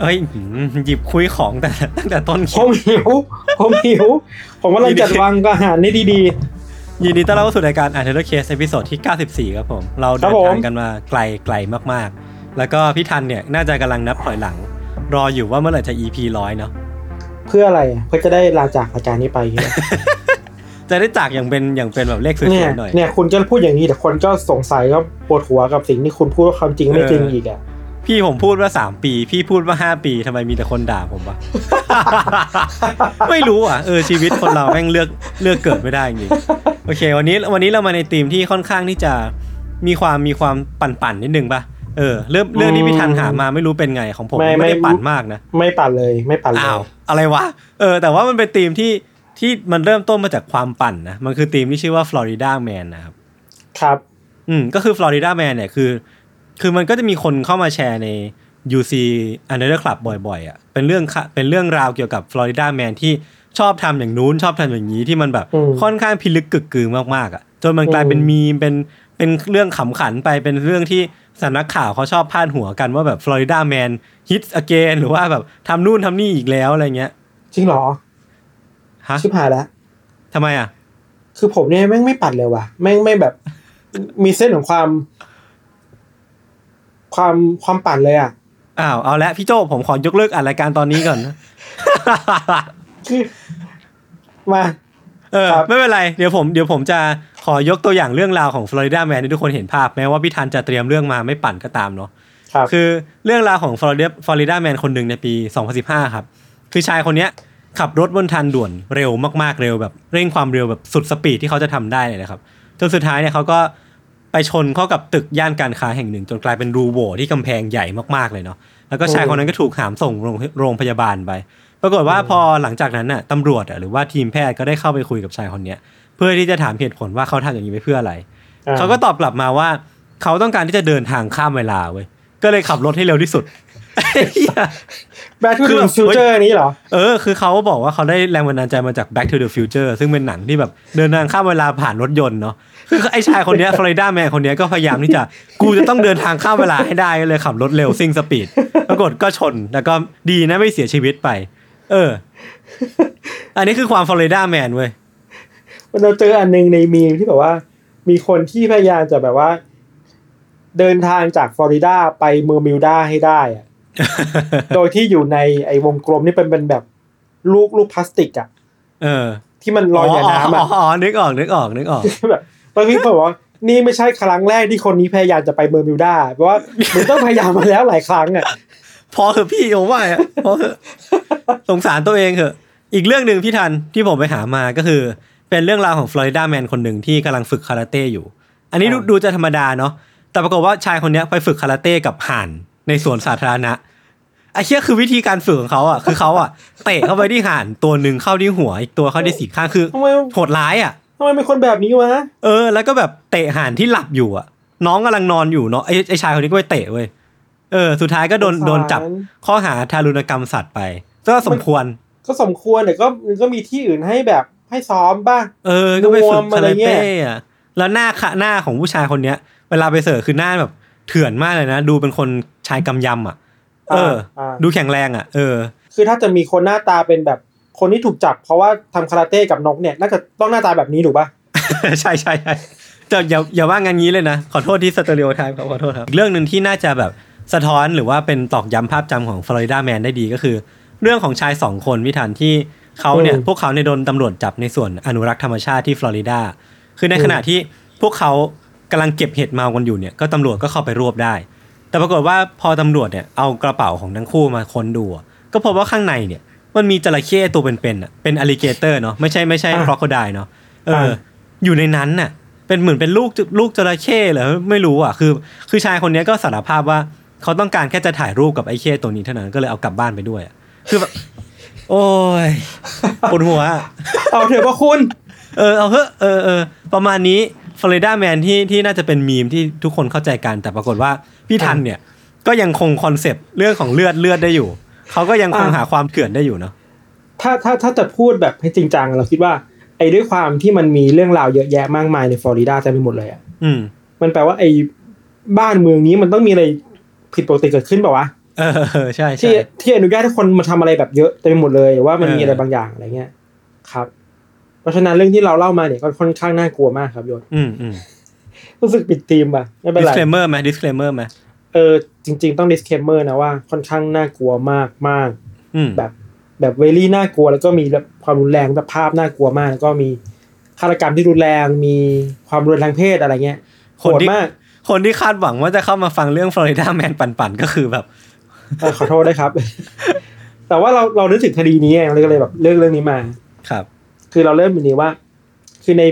เอ้ยหืมหยิบคุยของแต่ตั้งแต่ต้นคผลิปมหิวผมหิว ผมกำลังจัดวางอาหารนี่ดี ยินดีต้อนรับเข้าสู่รายการ Untitled Case ตอนที่ 94 ครับผม เราครัเดิบนผม ทางกันมาไกลไกลมากๆ แล้วก็พี่ทันเนี่ย น่าจะกำลังนับถอยหลัง รออยู่ว่าเมื่อไหร่จะ EP ร้อยเนาะๆ เพื่ออะไรเพื่อจะได้ลาจากรายการนี้ไปเนี่ยจะได้จากอย่างเป็นอย่างเป็นแบบเลขสวเนี่ยยๆหน่อย เนี่ยคุณก็พูดอย่างนี้แต่คนก็สงสัยก็ปวดหัวกับสิ่งที่คุณพูดว่าความจริงไม่จริงอีกอะ พี่ผมพูดว่าสามปี พี่พูดว่าห้าปีทำไมมีแต่คนด่าผมวะ ไม่รู้อะเออชีวิตคนเราแม่งเลือกเลือกเกิดไม่ได้จริงๆโอเค วันนี้วันนี้เรามาในธีมที่ค่อนข้างที่จะมีความมีความปั่นๆนิดนึงป่ะเออเรื่องเรื่องนี้พี่ทันหามาไม่รู้เป็นไงของผมไม่ไม่ได้ไม่ปั่นมากนะไม่ปั่นเลยไม่ปั่นเลยอ้าวอะไรวะเออ แต่ว่ามันเป็นธีมที่ที่มันเริ่มต้นมาจากความปั่นนะมันคือธีมที่ชื่อว่า Florida Man นะครับครับ อืมก็คือ Florida Man เนี่ยคือ คือมันก็จะมีคนเข้ามาแชร์ใน UC Another Club บ่อยๆอะเป็นเรื่องค่ะเป็นเรื่องราวเกี่ยวกับ Florida Man ที่ชอบทำอย่างนู้นชอบทำอย่างนี้ที่มันแบบอืมค่อนข้างพิลึกกึกกือมากๆอะจนมันกลายเป็นอืมมีมเป็นเป็นเรื่องขำขันไปเป็นเรื่องที่สำนักข่าวเขาชอบพาดหัวกันว่าแบบ Florida Man hits again หรือว่าแบบทำนู่นทำนี่อีกแล้วอะไรเงี้ย จริงเหรอฮะชิบหายแล้วทำไมอะ คือผมเนี่ยแม่งไม่ปั่นเลยว่ะ แม่งไม่แบบมีเส้นของความ ความความปั่นเลยอะอ้าวเอาละพี่โจผมขอยกเลิกอ่านรายการตอนนี้ก่อนนะคือมาเออครับไม่เป็นไรเดี๋ยวผมเดี๋ยวผมจะขอยกตัวอย่างเรื่องราวของฟลอริดาแมนให้ทุกคนเห็นภาพแม้ว่าพี่ทันจะเตรียมเรื่องมาไม่ปั่นก็ตามเนาะครับคือเรื่องราวของฟลอริดาฟลอริดาแมนคนหนึ่งในปี 2015 ครับ คือชายคนเนี้ยขับรถบนทางด่วนเร็วมากๆเร็วแบบเร่งความเร็วแบบสุดสปีดที่เขาจะทำได้เลยนะครับจนสุดท้ายเนี่ยเขาก็ไป ชนเข้ากับตึกย่านการค้าแห่งหนึ่ง จนกลายเป็นรูโหว่ที่กำแพงใหญ่มากๆเลยเนาะแล้วก็ชายคนนั้นก็ถูกหามส่งโรงโรงพยาบาลไป ปรากฏว่าพอหลังจากนั้นน่ะตำรวจอะหรือว่าทีมแพทย์ก็ได้เข้าไปคุยกับชายคนเนี้ย เพื่อที่จะถามเหตุผลว่าเขาทำอย่างนี้ไปเพื่ออะไรอ่เขาก็ตอบกลับมาว่า เขาต้องการที่จะเดินทางข้ามเวลาเว้ยก็เลยขับรถให้เร็วที่สุด Back to the แบบ Future นี้เหรอ เออ คือเขาบอกว่าเขาได้แรงบันดาลใจมาจาก Back to the Future ซึ่งเป็นหนังที่แบบเดินทางข้ามเวลาผ่านรถยนต์เนาะคือไอ้ชายคนเนี้ย Florida Man คนเนี้ยก็พยายามที่จะกูจะต้องเดินทางข้ามเวลาให้ได้ก็เลยขับรถเร็วซิ่ง speed ปรากฏก็ชนแล้วก็ดีนะไม่เสียชีวิตไป เออ อันนี้คือความ Florida Man เว้ยเราเจออันหนึงในมีมที่แบบว่า มีคนที่พยายามจะแบบว่า เดินทางจากฟลอริดาไปเบอร์มิวดาให้ได้อะ โดยที่อยู่ในไอ้วงกลมนี่เป็นเป็นแบบลูกลูกพลาสติกอะเออ ที่มันลอยในน้ำอะอ๋อนึกออกนึกออกนึกออกแบบบางทีผมบอกว่านี่ไม่ใช่ครั้งแรกที่คนนี้พยายามจะไปเบอร์มิวดาเพราะว่ามันต้องพยายามมาแล้วหลายครั้งอะพอเถอะพี่ผมว่าอะพอเถอะสงสารตัวเองเถอะ อีกเรื่องหนึ่งพี่ทันที่ผมไปหามาก็คือ เป็นเรื่องราวของฟลอริดาแมนคนหนึ่งที่กำลังฝึกคาราเต้อยู่ อันนี้ดูดูจะธรรมดาเนาะแต่ปรากฏว่าชายคนเนี้ยไปฝึกคาราเต้กับห่านในสวนสาธารณะ ไอ้เชี่ยคือวิธีการฝึกของเขาอะคือเขาอะเตะเข้าไปที่ห่านตัวหนึ่งเข้าที่หัวอีกตัวเข้าที่สีข้างคือทำไมโหดร้ายอะทำไมเป็นคนแบบนี้วะเออ แล้วก็แบบเตะห่านที่หลับอยู่อะ น้องกำลังนอนอยู่เนาะไอ้ไอ้ชายคนนี้ก็ไปเตะเว้ยเออ สุดท้ายก็โดนสงสารโดนจับข้อหาทารุณกรรมสัตว์ไปก็สมควร ก็สมควรแต่ก็มันก็มีที่อื่นให้แบบให้ซ้อมป่ะเออ ก็ไปฝึกนวมคาอะไรราเงี้ยเต้อะแล้วหน้าขะหน้าของผู้ชายคนเนี้ย เวลาไปเสิร์ฟคือหน้าแบบเถื่อนมากเลยนะ ดูเป็นคนชายกำยำอะ เอออ่าดูแข็งแรงอะ เออ คือถ้าจะมีคนหน้าตาเป็นแบบคนที่ถูกจับ เพราะว่าทำคาราเต้กับนกเนี่ยน่าจะต้องหน้าตาแบบนี้ถูกป่ะใช่ใช่ใช่จะอย่าอย่าว่างานนี้เลยนะ ขอโทษที่ stereotype ครับขอโทษครับอีกเรื่องหนึ่งที่น่าจะแบบสะท้อนหรือว่าเป็นตอกย้ำภาพจำของ Florida Man ได้ดีก็คือ เรื่องของชายสองคนพี่ธัญที่เขาเนี่ยอืมพวกเขาเนี่ยโดนตำรวจจับในสวนอนุรักษ์ธรรมชาติที่ฟลอริดาคือในขณะที่พวกเขากำลังเก็บเห็ดเมากันอยู่เนี่ยก็ตำรวจก็เข้าไปรวบได้ แต่ปรากฏว่าพอตำรวจเนี่ยเอากระเป๋าของทั้งคู่มาค้นดูอะก็พบว่าข้างในเนี่ย มันมีจระเข้ตัวเป็นๆอะเป็นอ l ลิเกเตอร์เนาะไม่ใช่ไม่ใช่อะ crocodile เนาะเอออะอยู่ในนั้นน่ะ เป็นเหมือนเป็นลูกลูกจระเข้เหรอไม่รู้อะคือ คือชายคนเนี้ยก็สารภาพว่าเขาต้องการแค่จะถ่ายรูปกับไอ้เข้ตัวนี้เท่านั้นก็เลยเอากลับบ้านไปด้วยอะคือแบบโอ้ยปวดหัวอะเอาเถอะว่าคุณ เออเอาเถอะเออเออประมาณนี้ Florida Man ที่ที่น่าจะเป็นมีมที่ทุกคนเข้าใจกัน แต่ปรากฏว่าพี่ธัญเนี่ยก็ยังคงคอนเซปต์เรื่องของเลือดเลือดได้อยู่ เขาก็ยังคงอะหาความเถื่อนได้อยู่เนาะถ้าถ้าถ้าจะพูดแบบให้จริงจังเราคิดว่าไอ้ด้วยความที่มันมีเรื่องราวเยอะแยะมากมายในฟลอริดาเต็มไปหมดเลยอะอืม มันแปลว่าไอ้บ้านเมืองนี้มันต้องมีอะไรผิดปกติเกิดขึ้นเปล่าวะเออเออใช่ที่ใช่ที่อนุญาตให้คนมาทำอะไรแบบเยอะเต็มไปหมดเลยว่ามันเออมีอะไรบางอย่างอะไรเงี้ย ครับ เพราะฉะนั้นเรื่องที่เราเล่ามาเนี่ยก็ค่อนข้างน่ากลัวมากครับโยนอืมอืมรู้สึกปิดทีมป่ะไม่เป็นไร disclaimer ไหม disclaimer ไหมเออจริง ๆ ต้อง disclaimer นะว่าค่อนข้างน่ากลัวมากมากอืมแบบแบบเวลี่น่ากลัวแล้วก็มีแบบความรุนแรงแบบภาพน่ากลัวมาก แล้วก็มีฆาตกรรมที่รุนแรงมีความรุนแรงทางเพศอะไรเงี้ยโหคนดที่มาก คนที่คาดหวังว่าจะเข้ามาฟังเรื่องฟลอริดาแมนปั่นๆก็คือแบบเออขอโทษด้วยครับ แต่ว่าเราเรานึกถึงคดีนี้ไงเราก็เลยแบบเลือกเรื่องนี้มาครับ คือเราเริ่มแบบนี้ว่า คือใน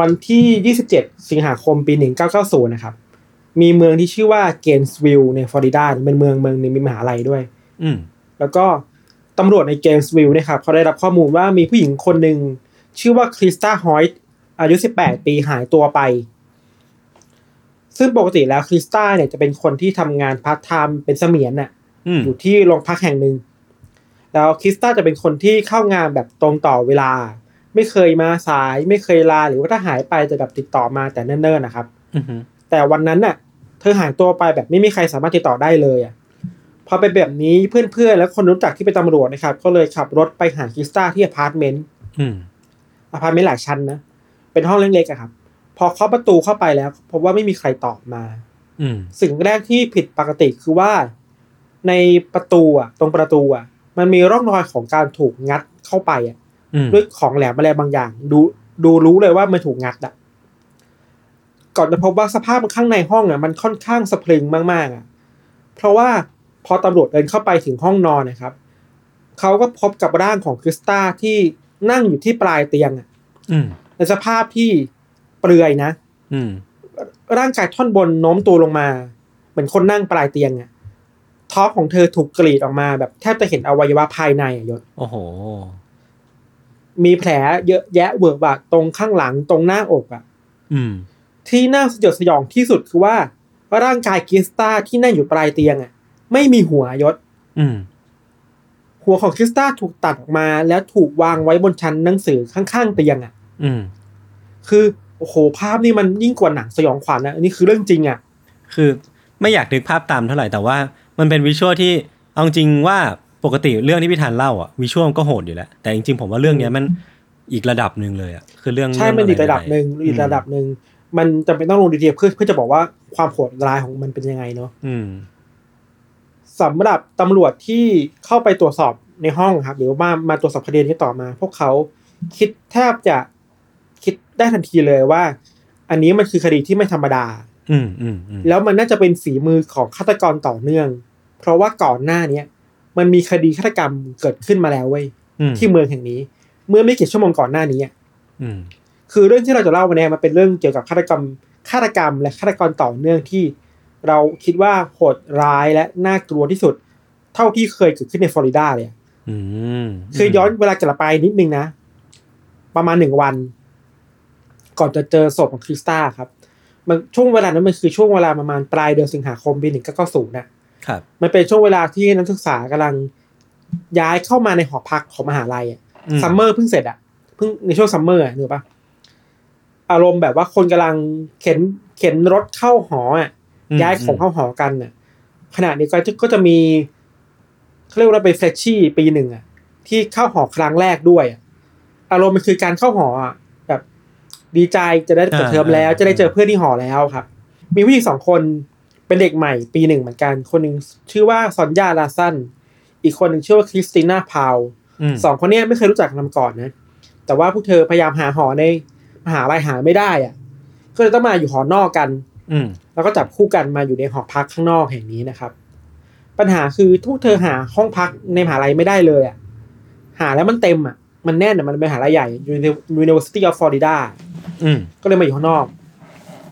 วันที่ 27 สิงหาคมปี 1990 นะครับ มีเมืองที่ชื่อว่าเกนส์วิลล์ในฟลอริดาเป็นเมืองเมืองหนึงมีมหาลัยด้วย อืมแล้วก็ตำรวจในเกนส์วิลล์เนี่ยครับเขาได้รับข้อมูลว่ามีผู้หญิงคนหนึ่งชื่อว่าคริสตาฮอยต์อายุ 18 ปีหายตัวไป ซึ่งปกติแล้วคริสตาเนี่ยจะเป็นคนที่ทำงานพาร์ทไทม์เป็นเสมียนน่ะอืมอยู่ที่โรงพักแห่งหนึ่ง แล้วคริสตาจะเป็นคนที่เข้างานแบบตรงต่อเวลา ไม่เคยมาสายไม่เคยลาหรือว่าถ้าหายไปจะแบบติดต่อมาแต่เนิ่นๆนะครับอืมแต่วันนั้นน่ะ เธอหายตัวไปแบบไม่มีใครสามารถติดต่อได้เลยอะพอเป็นแบบนี้เพื่อนๆและคนรู้จักที่เป็นตำรวจนะครับ ก็เลยขับรถไปหาคริสตาที่อพาร์ตเมนต์อืมอพาร์ตเมนต์หลายชั้นนะเป็นห้องเล็กๆอะครับ พอเคาะประตูเข้าไปแล้วพบว่าไม่มีใครตอบมา อืมสิ่งแรกที่ผิดปกติคือว่า ในประตูอะ ตรงประตูอะ มันมีร่องรอยของการถูกงัดเข้าไปอะอืมด้วยของแหลมอะไรบางอย่าง ดูดูรู้เลยว่ามันถูกงัดอะก่อนจะพบว่าสภาพข้างในห้องอะมันค่อนข้างสะพรึงมากๆอะ เพราะว่าพอตำรวจเดินเข้าไปถึงห้องนอนนะครับเขาก็พบกับร่างของคริสตาที่นั่งอยู่ที่ปลายเตียงอะอืมในสภาพที่เปลือยนะอืมร่างกายท่อนบนโน้มตัวลงมา เหมือนคนนั่งปลายเตียงอะ ท้องของเธอถูกกรีดออกมาแบบแทบจะเห็นอวัยวะภายในอะยศโอ้โห มีแผลเยอะแยะเวิร์กบะตรงข้างหลังตรงหน้าอกอะอืม ที่น่าสยดสยองที่สุดคือว่า ร่างกายคริสตาที่นั่งอยู่ปลายเตียงอะไม่มีหัวยศ อืม หัวของคริสตาถูกตัดออกมา แล้วถูกวางไว้บนชั้นหนังสือข้างๆเตียงอะอืม คือโอ้โห ภาพนี่มันยิ่งกว่าหนังสยองขวัญนะอันนี้คือเรื่องจริงอะคือไม่อยากนึกภาพตามเท่าไหร่แต่ว่า มันเป็นวิชวลที่เอาจริงว่าปกติเรื่องที่พี่ธันเล่าอะวิชวลก็โหดอยู่แล้ว แต่จริงๆผมว่าเรื่องเนี้ยมันอีกระดับหนึ่งเลยอะคือเรื่องใช่เรื่องมันอีกอระดับหนึ่งอืมอีกระดับหนึ่งมันจำเป็นต้องลงดีเทลเพื่อเพื่อจะบอกว่าความโหดร้ายของมันเป็นยังไงเนาะอืมสำหรับตำรวจที่เข้าไปตรวจสอบในห้องครับ หรือว่ามาตรวจสอบคดีนี้ต่อมา พวกเขาคิดแทบจะคิดได้ทันทีเลยว่า อันนี้มันคือคดีที่ไม่ธรรมดา อืมอืมอืมแล้วมันน่าจะเป็นฝีมือของฆาตกรต่อเนื่อง เพราะว่าก่อนหน้าเนี้ยมันมีคดีฆาตกรรมเกิดขึ้นมาแล้วเว้ยอืมที่เมืองแห่งนี้ เมื่อไม่กี่ชั่วโมงก่อนหน้านี้อะอืมคือเรื่องที่เราจะเล่าวันนี้มันเป็นเรื่องเกี่ยวกับฆาตกรรมฆาตกรรม และฆาตกรต่อเนื่องที่ เราคิดว่าโหดร้ายและน่ากลัวที่สุด เท่าที่เคยเกิดขึ้นในฟลอริดาเลยอะอืมคือย้อนเวลากลับไปนิดนึงนะ ประมาณหนึ่งวัน ก่อนจะเจอศพของคริสตาครับ มันช่วงเวลานั้นมันคือช่วงเวลาประมาณปลายเดือนสิงหาคมปีหนึ่งเก้าศูนย์น่ะครับ มันเป็นช่วงเวลาที่นักศึกษากำลังย้ายเข้ามาในหอพักของมหาลัยอะอืมซัมเมอร์เพิ่งเสร็จอะเพิ่งในช่วงซัมเมอร์อะนึกปะอารมณ์แบบว่าคนกำลังเข็นเข็นรถเข้าหออะอืมย้ายของเข้าหอกันน่ะขณะนี้ก็จะก็จะมีเขาเรียกว่าเป็นเฟรชชี่ปีหนึ่งอะที่เข้าหอครั้งแรกด้วยอะอารมณ์มันคือการเข้าหออะแบบ ดีใจจะได้เปิดเทอมแล้ว จะได้เจอเพื่อนที่หอแล้วครับ มีผู้หญิงสองคนเป็นเด็กใหม่ปีหนึ่งเหมือนกัน คนหนึ่งชื่อว่าซอนยาลาซันอีกคนหนึ่งชื่อว่าคริสติน่าพาวอืมสองคนเนี้ยไม่เคยรู้จักกันมาก่อนนะ แต่ว่าพวกเธอพยายามหาหอในมหาลัยหาไม่ได้อะ ก็เลยต้องมาอยู่หอนอกกัน อืมแล้วก็จับคู่กันมาอยู่ในหอพักข้างนอกแห่งนี้นะครับ ปัญหาคือทุกเธอหาห้องพักในมหาลัยไม่ได้เลยอะ หาแล้วมันเต็มอะ มันแน่นอะมันเป็นมหาลัยใหญ่ University of Florida อืมก็เลยมาอยู่ข้างนอก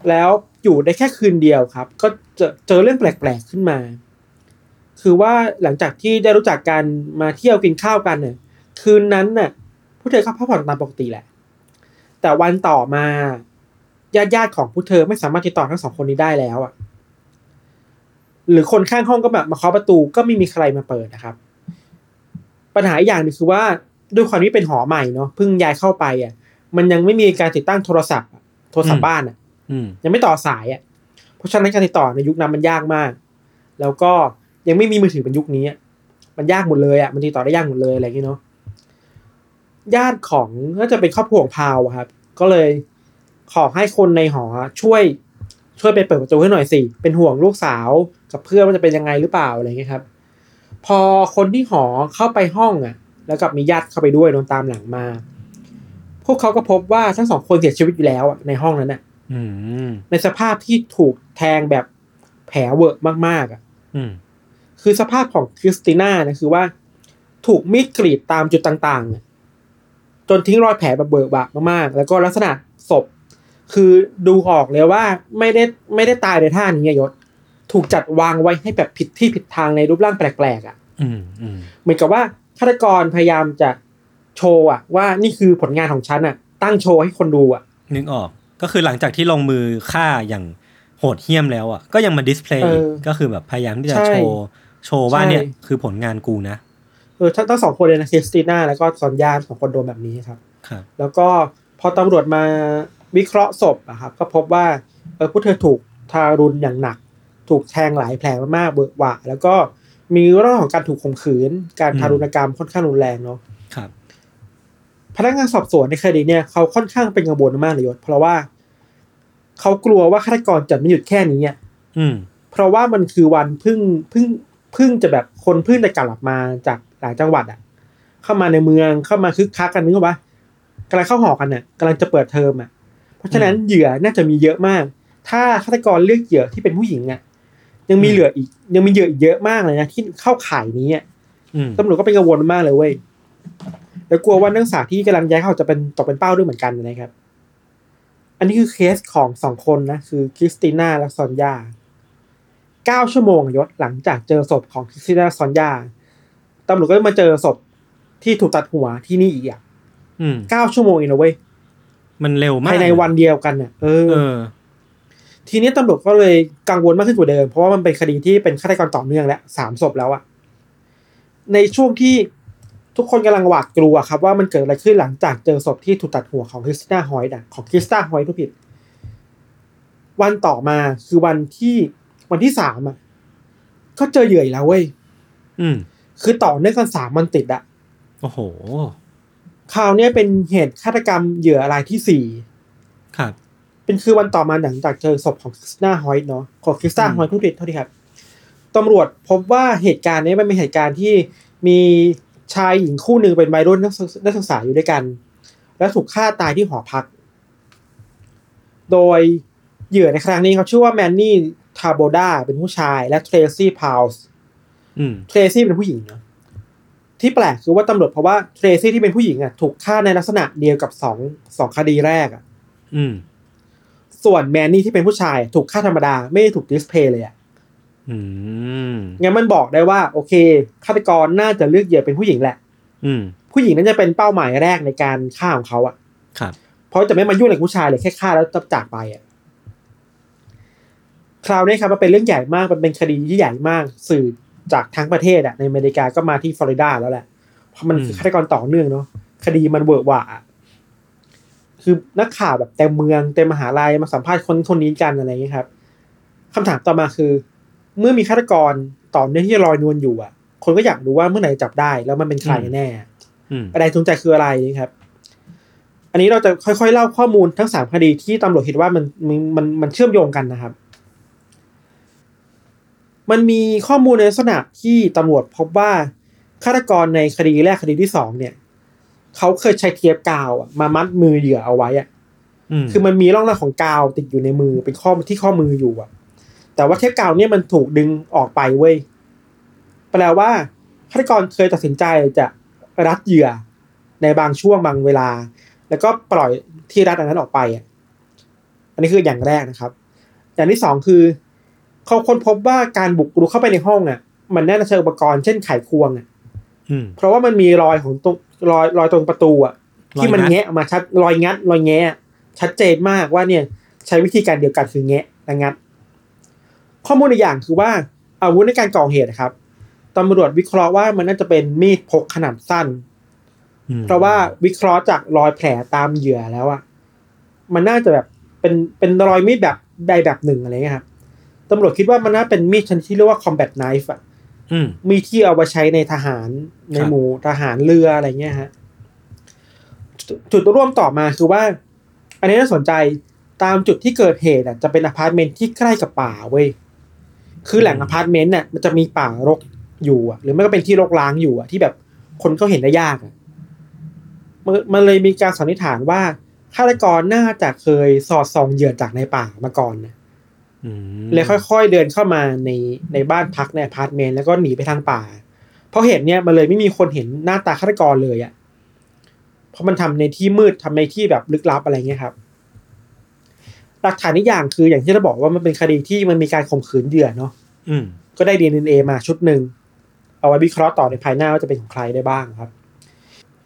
แล้วอยู่ได้แค่คืนเดียวครับ ก็เจอเจอเรื่องแปลกๆขึ้นมา คือว่าหลังจากที่ได้รู้จักกันมาเที่ยวกินข้าวกันเนี่ยคืนนั้นน่ะผู้เธอก็พักผ่อนตามปกติแหละ แต่วันต่อมาญาติญาติๆของผู้เธอไม่สามารถติดต่อทั้งสองคนนี้ได้แล้วอะ หรือคนข้างห้องก็แบบมาเคาะประตูก็ไม่มีใครมาเปิดนะครับ ปัญหาอีกอย่างหนึงคือว่าด้วยความที่เป็นหอใหม่เนาะเพิ่งย้ายเข้าไปอะ มันยังไม่มีการติดตั้งโทรศัพท์อะโทรศัพท์บ้านอะอืมยังไม่ต่อสายอะเพราะฉะนั้นการติดต่อในยุคนั้นมันยากมาก แล้วก็ยังไม่มีมือถือเป็นยุคนี้อะมันยากหมดเลยอะมันติดต่อได้ยากหมดเลยอะไรอย่างเงี้ยเนาะญาติของน่าจะเป็นครอบครัวของพาวอะครับ ก็เลยขอให้คนในหอช่วยช่วยไปเปิดประตูให้หน่อยสิ เป็นห่วงลูกสาวกับเพื่อนว่าจะเป็นยังไงหรือเปล่าอะไรเงี้ยครับ พอคนที่หอเข้าไปห้องอะ แล้วกับมีญาติเข้าไปด้วยโดนตามหลังมา พวกเขาก็พบว่าทั้งสองคนเสียชีวิตอยู่แล้วอะในห้องนั้นอะอืมในสภาพที่ถูกแทงแบบแผลเวอะมากๆอะอืมคือสภาพของคริสติน่านะคือว่า ถูกมีดกรีดตามจุดต่างๆอะจนทิ้งรอยแผลแบบเบิกบากมากๆ แล้วก็ลักษณะศพ คือดูออกเลยว่าไม่ได้ไม่ได้ตายในท่านี้อะยศ ถูกจัดวางไว้ให้แบบผิดที่ผิดทางในรูปร่างแปลกๆอะอืมอืมเหมือนกับว่าฆาตกรพยายามจะ โชว์อะว่านี่คือผลงานของฉันอะตั้งโชว์ให้คนดูอะนึกออกก็คือหลังจากที่ลงมือฆ่าอย่างโหดเหี้ยมแล้วอะก็ยังมา display เออก็คือแบบพยายามที่จะใช่โชว์โชว์ว่าใช่เนี่ยคือผลงานกูนะเออทั้งทั้งสองคนเลยนะคริสติน่าแล้วก็ซอนยาสองคนโดนแบบนี้ครับครับ แล้วก็พอตำรวจมาวิเคราะห์ศพอะครับ ก็พบว่าเออผู้เธอถูกทารุณอย่างหนัก ถูกแทงหลายแผลมากๆเบิกหวะแล้วก็มีเรื่องของการถูกข่มขืน การอืมทารุณกรรมค่อนข้างรุนแรงเนาะครับ พนักงานสอบสวนในคดีเนี่ยเขาค่อนข้างเป็นกังวลมากเลยยศเพราะว่า เขากลัวว่าฆาตกรจะไม่หยุดแค่นี้อะอืม เพราะว่ามันคือวันเพึ่งเพึ่งเพึ่งจะแบบคนเพึ่งจะกลับมาจากหลายจังหวัดอะ เข้ามาในเมืองเข้ามาคึกคักกันนึกออกปะกำลังเข้าหอกันน่ะกำลังจะเปิดเทอมอะ เพราะฉะนั้นเหยื่อน่าจะมีเยอะมาก ถ้าฆาตกรเลือกเหยื่อที่เป็นผู้หญิงอะยังมีเหลืออีก ยังมีเหยื่ออีกเยอะมากเลยนะที่เข้าข่ายนี้อะอืมตำรวจก็เป็นกังวลมากเลยเว้ย แล้วกลัวว่านักศึกษาที่กำลังย้ายเข้าจะเป็นตกเป็นเป้าด้วยเหมือนกันนะครับ อันนี้คือเคสของสองคนนะคือคริสติน่าและซอนยาเก้าชั่วโมงอะยศหลังจากเจอศพของคริสติน่าซอนยาตำรวจก็มาเจอศพที่ถูกตัดหัวที่นี่อีกอะอืมเก้าชั่วโมงเองนะเว้ยมันเร็วมากภายในวันเดียวกันน่ะเออเออ ทีนี้ตำรวจก็เลยกังวลมากขึ้นกว่าเดิม เพราะว่ามันเป็นคดีที่เป็นฆาตกรต่อเนื่องแล้วสามศพแล้วอะในช่วงที่ ทุกคนกำลังหวาดกลัวครับว่ามันเกิดอะไรขึ้นหลังจากเจอศพที่ถูกตัดหัวของคริสติน่าฮอยด์อะของคริสตาฮอยด์ผู้ผิด วันต่อมาคือวันที่วันที่สามอะก็เจอเหยื่ออีกแล้วเว้ยอืม คือต่อเนื่องกันสามวันติดอะโอ้โหคราวเนี้ยเป็นเหตุฆาตกรรมเหยื่อรายที่สี่ครับ เป็นคือวันต่อมาหลังจากเจอศพของคริสติน่าฮอยด์เนาะของคริสตาอืมฮอยด์ทุติดเท่าที่ครับตำรวจพบว่าเหตุการณ์นี้มันเป็นเหตุการณ์ที่มี ชายหญิงคู่หนึ่งเป็นวัยรุ่นนักศึกนักศึกษาอยู่ด้วยกัน แล้วถูกฆ่าตายที่หอพัก โดยเหยื่อในครั้งนี้เขาชื่อว่าแมนนี่ทาโบดาเป็นผู้ชาย และเทรซี่พาวส์อืมเทรซี่เป็นผู้หญิงเนาะที่แปลกคือว่าตำรวจเพราะว่าเทรซี่ที่เป็นผู้หญิงอะถูกฆ่าในลักษณะเดียวกับสองสองคดีแรกอะอืมส่วนแมนนี่ที่เป็นผู้ชาย ถูกฆ่าธรรมดาไม่ได้ถูก display เลยอะอืม งั้นมันบอกได้ว่า โอเคฆาตกรน่าจะเลือกเหยื่อเป็นผู้หญิงแหละ อืมผู้หญิงนั่นจะเป็นเป้าหมายแรกในการฆ่าของเขาอะ ครับ เพราะจะไม่มายุ่งกับผู้ชายเลยแค่ฆ่าแล้วจะจากไปอะคราวนี้ครับมันเป็นเรื่องใหญ่มากมันเป็นคดีที่ใหญ่มาก สื่อจากทั้งประเทศอะในอเมริกาก็มาที่ฟลอริดาแล้วแหละเพราะมันคือฆาตกรต่อเนื่องเนาะคดีมัน work ว่าอะคือนักข่าวแบบเต็มเมืองเต็มมหาลัยมาสัมภาษณ์คนคนนี้กันอะไรอย่างนี้ยครับคำถามต่อมาคือ เมื่อมีฆาตกรต่อเนื่องที่ลอยนวลอยู่อะ คนก็อยากรู้ว่าเมื่อไหร่จะจับได้แล้วมันเป็นใครกันแน่อืมแรงจูงใจคืออะไรนะครับ อันนี้เราจะค่อยๆเล่าข้อมูลทั้งสามคดีที่ตำรวจคิดว่ามันมันมันมันเชื่อมโยงกันนะครับ มันมีข้อมูลในลักษณะที่ตำรวจพบว่าฆาตกรในคดีแรกคดีที่สองเนี่ย เขาเคยใช้เทียบกาวอะมามัดมือเหยื่อเอาไว้อะมคือมันมีร่องรอยของกาวติดอยู่ในมือเป็นข้อที่ข้อมืออยู่อะ แต่ว่าเทปกาวเนี่ยมันถูกดึงออกไปเว้ยแปลว่าฆาตกรเคยตัดสินใจจะรัดเหยื่อในบางช่วงบางเวลา แล้วก็ปล่อยที่รัดอันนั้นออกไปอะอันนี้คืออย่างแรกนะครับ อย่างที่สองคือ เขาค้นพบว่าการบุกรุกเข้าไปในห้องอะ มันน่าจะใช้อุปกรณ์เช่นไขควงอะอืมเพราะว่ามันมีรอยของตรงรอยรอยตรงประตูอะรอยงัดที่มันแงะออกมาชัดรอยงัด รอยแงะชัดเจนมากว่าเนี่ย ใช้วิธีการเดียวกันคือแงะและงัด ข้อมูลอีกอย่างคือว่าอาวุธในการก่อเหตุนะครับตำรวจวิเคราะห์ว่ามันน่าจะเป็นมีดพกขนาดสั้นอืมเพราะว่าวิเคราะห์จากรอยแผลตามเหยื่อแล้วอะมันน่าจะแบบเป็นเป็นรอยมีดแบบใดแบบหนึ่งอะไรเงี้ยครับตำรวจคิดว่ามันน่าเป็นมีดชนิดที่เรียกว่า combat knife อะอืมมีดที่เอาไปใช้ในทหารในครับหมู่ทหารเรืออะไรเงี้ยฮะจุดจุดร่วมต่อมาคือว่า อันนี้น่าสนใจตามจุดที่เกิดเหตุอะจะเป็นอพาร์ตเมนต์ที่ใกล้กับป่าเว้ย คือแหล่งอพาร์ตเมนต์เนี่ยมันจะมีป่ารกอยู่อะหรือไม่ก็เป็นที่รกร้างอยู่อะที่แบบคนเขาเห็นได้ยากอะมันมันเลยมีการสันนิษฐานว่าฆาตกรน่าจะเคยสอดส่องเหยื่อจากในป่ามาก่อนนะอืมเลยค่อยๆเดินเข้ามาในในบ้านพักในอพาร์ตเมนต์แล้วก็หนีไปทางป่า เพราะเหตุเนี้ยมันเลยไม่มีคนเห็นหน้าตาฆาตกรเลยอะ่ะ เพราะมันทำในที่มืดทำในที่แบบลึกลับอะไรเงี้ยครับ หลักฐานอีกอย่างคืออย่างที่เราบอกว่ามันเป็นคดีที่มันมีการข่มขืนเหยื่อเนาะอืมก็ได้ DNA มาชุดหนึ่งเอาไว้วิเคราะห์ต่อในภายหน้าว่าจะเป็นของใครได้บ้างครับ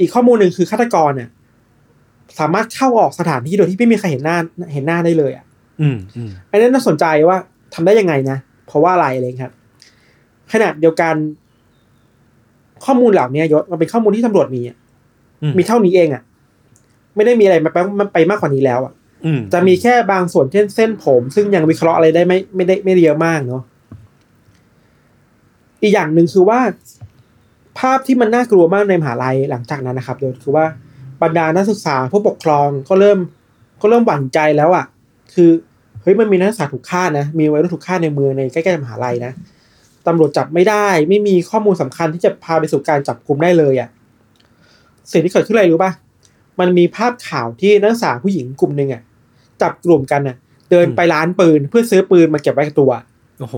อีกข้อมูลหนึ่งคือฆาตกรเนี่ยสามารถเข้าออกสถานที่โดยที่ไม่มีใครเห็นหน้าเห็นหน้าได้เลยอะ อืมอืมอันนั้นน่าสนใจว่าทำได้ยังไงนะ เพราะว่าอะไรอะไรครับ ขนาดเดียวกัน ข้อมูลเหล่านี้ยศมันเป็นข้อมูลที่ตำรวจมีอะอืมีเท่านี้เองอะ ไม่ได้มีอะไรมาไปมันไปมากกว่านี้แล้วอะอืม จะมีแค่บางส่วนเช่นเส้นผม ซึ่งยังวิเคราะห์อะไรได้ไม่ไม่ได้ไม่เยอะมากเนาะอีกอย่างหนึ่งคือว่า ภาพที่มันน่ากลัวมากในมหาลัยหลังจากนั้นนะครับโดยคือว่าบรรดานักศึกษาผู้ปกครองก็เริ่มก็เริ่มหวั่นใจแล้วอะ คือเฮ้ยมันมีนักศึกษาถูกฆ่านะ มีวัยรุ่นถูกฆ่าในเมืองในใกล้ๆมหาลัยนะตำรวจจับไม่ได้ ไม่มีข้อมูลสำคัญที่จะพาไปสู่การจับกลุ่มได้เลยอะสิ่งที่เกิดขึ้นอะไรรู้ป่ะมันมีภาพข่าวที่นักศึกษาผู้หญิงกลุ่มหนึ่งอะ จับกลุ่มกันน่ะ เดินไปร้านปืนเพื่อซื้อปืนมาเก็บไว้กับตัว โอ้โห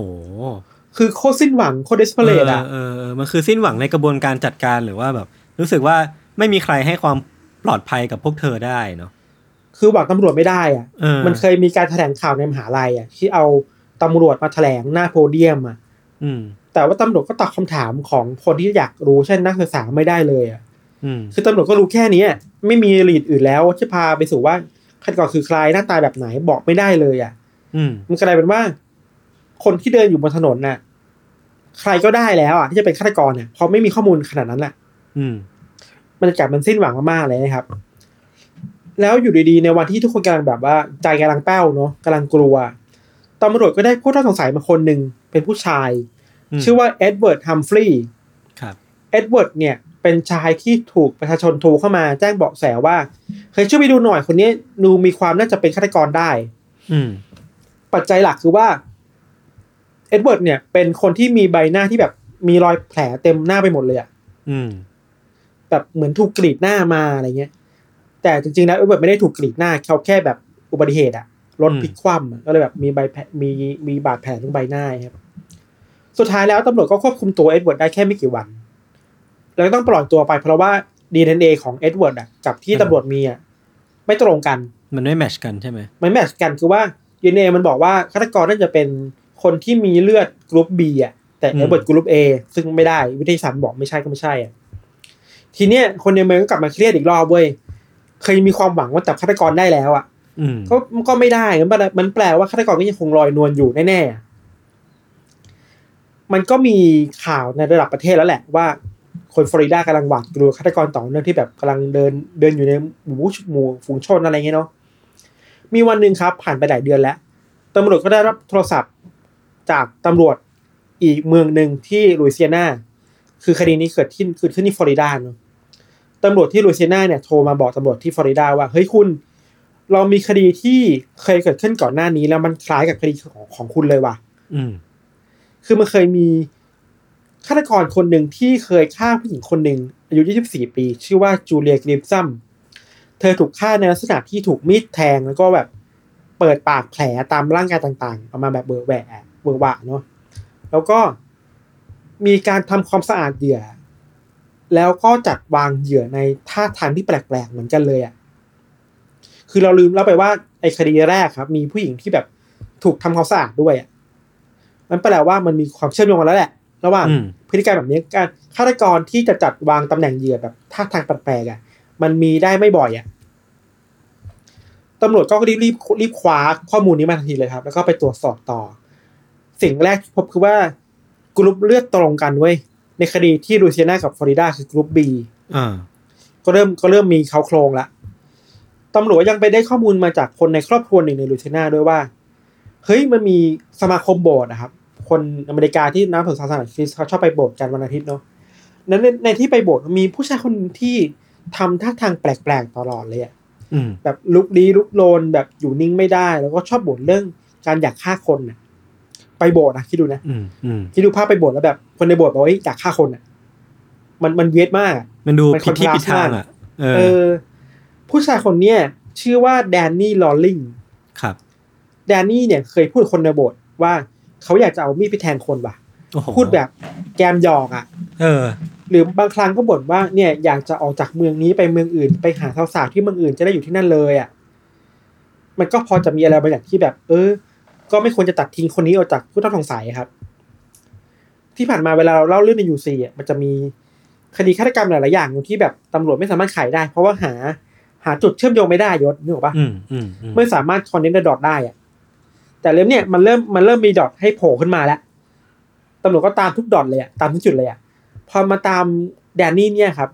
คือโคตรสิ้นหวังโคตรเดสเพลตอะเออเออเออมันคือสิ้นหวังในกระบวนการจัดการหรือว่าแบบ รู้สึกว่าไม่มีใครให้ความปลอดภัยกับพวกเธอได้เนาะคือหวังตำรวจไม่ได้อะเออมันเคยมีการแถลงข่าวในมหาลัยอะที่เอาตำรวจมาแถลงหน้าโพเดียมอะอืมแต่ว่าตำรวจก็ตอบคำถามของคนที่อยากรู้เช่นนักศึกษาไม่ได้เลยอะอืมคือตำรวจก็รู้แค่นี้อะไม่มีลีดอื่นแล้วที่พาไปสู่ว่า ฆาตกรคือใครหน้าตาแบบไหนบอกไม่ได้เลยอะ อืมมันกลายเป็นว่า คนที่เดินอยู่บนถนนน่ะ ใครก็ได้แล้วอะที่จะเป็นฆาตกรเนี่ยเพราะไม่มีข้อมูลขนาดนั้นแหละอืมบรรยากาศมันสิ้นหวังมากๆเลยนะครับ แล้วอยู่ดีๆในวันที่ทุกคนกำลังแบบว่า ใจกำลังแป้วเนาะกำลังกลัวตำรวจก็ได้ผู้ต้องสงสัยมาคนหนึ่งเป็นผู้ชายอืมชื่อว่าเอ็ดเวิร์ดฮัมฟรีย์ครับเอ็ดเวิร์ดเนี่ย เป็นชายที่ถูกประชาชนโทรเข้ามาแจ้งเบาะแสว่าเฮ้ยช่วยไปดูหน่อยคนนี้ดูมีความน่าจะเป็นฆาตกรได้ อืม ปัจจัยหลักคือว่า เอ็ดเวิร์ดเนี่ย เป็นคนที่มีใบหน้าที่แบบมีรอยแผลเต็มหน้าไปหมดเลยอะอืม แบบเหมือนถูกกรีดหน้ามาอะไรเงี้ย แต่จริงๆแล้วเอ็ดเวิร์ดไม่ได้ถูกกรีดหน้าเขาแค่แบบอุบัติเหตุอะรถอืมพลิกคว่ำอะก็เลยแบบมีใบแผลมีมีบาดแผลตรงใบหน้าครับ สุดท้ายแล้วตำรวจก็ควบคุมตัวเอ็ดเวิร์ดได้แค่ไม่กี่วัน แล้วก็ต้องปล่อยตัวไปเพราะว่า DNA ของเอ็ดเวิร์ดอะกับที่ตำรวจมีอะไม่ตรงกัน มันไม่ match กันใช่ไหมมัน match กันคือว่า DNA มันบอกว่าฆาตกรน่าจะเป็นคนที่มีเลือดกรุ๊ป B อะแต่อืมเอ็ดเวิร์ดกรุ๊ป A ซึ่งไม่ได้วิทยาศาสตร์บอกไม่ใช่ก็ไม่ใช่อะทีเนี้ยคนในเมืองก็กลับมาเครียดอีกรอบเว้ยเคยมีความหวังว่าจับฆาตกรได้แล้วอะอืมก็ก็ไม่ได้มันแปลมันแปลว่าฆาตกรก็ยังคงลอยนวลอยู่แน่ๆอะมันก็มีข่าวในระดับประเทศแล้วแหละว่า คนฟลอริดากำลังหวาดกลัวฆาตกรต่อเนื่องที่แบบกำลังเดินเดินอยู่ในหมู่หมู่ฝูงชนอะไรเงี้ยเนาะมีวันหนึ่งครับ ผ่านไปหลายเดือนแล้วตำรวจก็ได้รับโทรศัพท์จากตำรวจอีกเมืองหนึ่งที่ลุยเซียนาคือคดีนี้เกิดขึ้นเกิดขึ้นที่ฟลอริดาเนาะตำรวจที่ลุยเซียนาเนี่ยโทรมาบอกตำรวจที่ฟลอริดาว่าเฮ้ยคุณ เรามีคดีที่เคยเกิดขึ้นก่อนหน้านี้แล้วมันคล้ายกับคดีของของคุณเลยว่ะ อืมคือมันเคยมี ฆาตกรคนหนึ่งที่เคยฆ่าผู้หญิงคนหนึ่งอายุ 24 ปี ชื่อว่าจูเลียกริมซัม เธอถูกฆ่าในลักษณะที่ถูกมีดแทงแล้วก็แบบเปิดปากแผลตามร่างกายต่างๆประมาณแบบเบอร์แหวะเบอร์หวะเนาะแล้วก็มีการทำความสะอาดเหยื่อ แล้วก็จัดวางเหยื่อในท่าทางที่แปลกๆเหมือนกันเลยอะ่ะคือเราลืมเล่าไปว่าไอ้คดีแรกครับ มีผู้หญิงที่แบบถูกทำความสะอาดด้วยอะ่ะมันแปลว่ามันมีความเชื่อมโยงกันแล้วแหละ ระหว่างอืมพฤติกรรมแบบนี้การฆาตกรที่จะจัดวางตำแหน่งเหยื่อแบบท่าทางแปลกๆอะ มันมีได้ไม่บ่อยอะตำรวจก็รีบรีบรีบคว้าข้อมูลนี้มาทันทีเลยครับ แล้วก็ไปตรวจสอบต่อ สิ่งแรกที่พบคือว่ากรุ๊ปเลือดตรงกันเว้ยในคดีที่หลุยเซียนากับฟลอริดาคือกรุ๊ปบีอ่าก็เริ่มก็เริ่มมีเขาโครงละตำรวจยังไปได้ข้อมูลมาจากคนในครอบครัวหนึ่งในลูเซียนาด้วยว่า เฮ้ยมันมีสมาคมโบสถ์นะครับ คนอเมริกาที่น้ำถึงศาสนาคริสต์เขาชอบไปโบสถ์กันวันอาทิตย์เนาะนั้นในในที่ไปโบสถ์มีผู้ชายคนหนึ่งที่ทำท่าทางแปลกๆตลอดเลยอะอืมแบบลุกลี้ลุกโลนแบบอยู่นิ่งไม่ได้ แล้วก็ชอบบ่นเรื่องการอยากฆ่าคนน่ะ ไปโบสถ์นะคิดดูนะอืมอืมคิดดูภาพไปโบสถ์แล้วแบบ คนในโบสถ์บอกว่าเฮ้ยอยากฆ่าคนอะ มันมันเวทมากอะมันดูมันผิดที่ contrast ผิดทางอะเอเอออ ผู้ชายคนเนี้ยชื่อว่าแดนนี่ลอลลิงครับ แดนนี่เนี่ยเคยพูดกับคนในโบสถ์ว่า เขาอยากจะเอามีดไปแทงคนว่ะโอ้โหพูดแบบแกมหยอกอะ เออ หรือบางครั้งก็บ่นว่าเนี่ยอยากจะออกจากเมืองนี้ไปเมืองอื่น ไปหาสาวๆที่เมืองอื่นจะได้อยู่ที่นั่นเลยอะ มันก็พอจะมีอะไรบางอย่างที่แบบ เออ ก็ไม่ควรจะตัดทิ้งคนนี้ออกจากผู้ต้องสงสัยครับ ที่ผ่านมาเวลาเราเล่าเรื่องในยูซีอะมันจะมีคดีฆาตกรรมหลายๆอย่างที่แบบตำรวจไม่สามารถไขได้ เพราะว่าหาหาจุดเชื่อมโยงไม่ได้ยศนึกออกปะอืมอืมอืมไม่สามารถคอนเนคเดดอทได้อะ แต่เล่มเนี่ยมันเริ่มมันเริ่มมีดอทให้โผล่ขึ้นมาแล้วตำรวจก็ตามทุกดอทเลยอะตามทุกจุดเลยอะพอมาตามแดนนี่เนี่ยครับ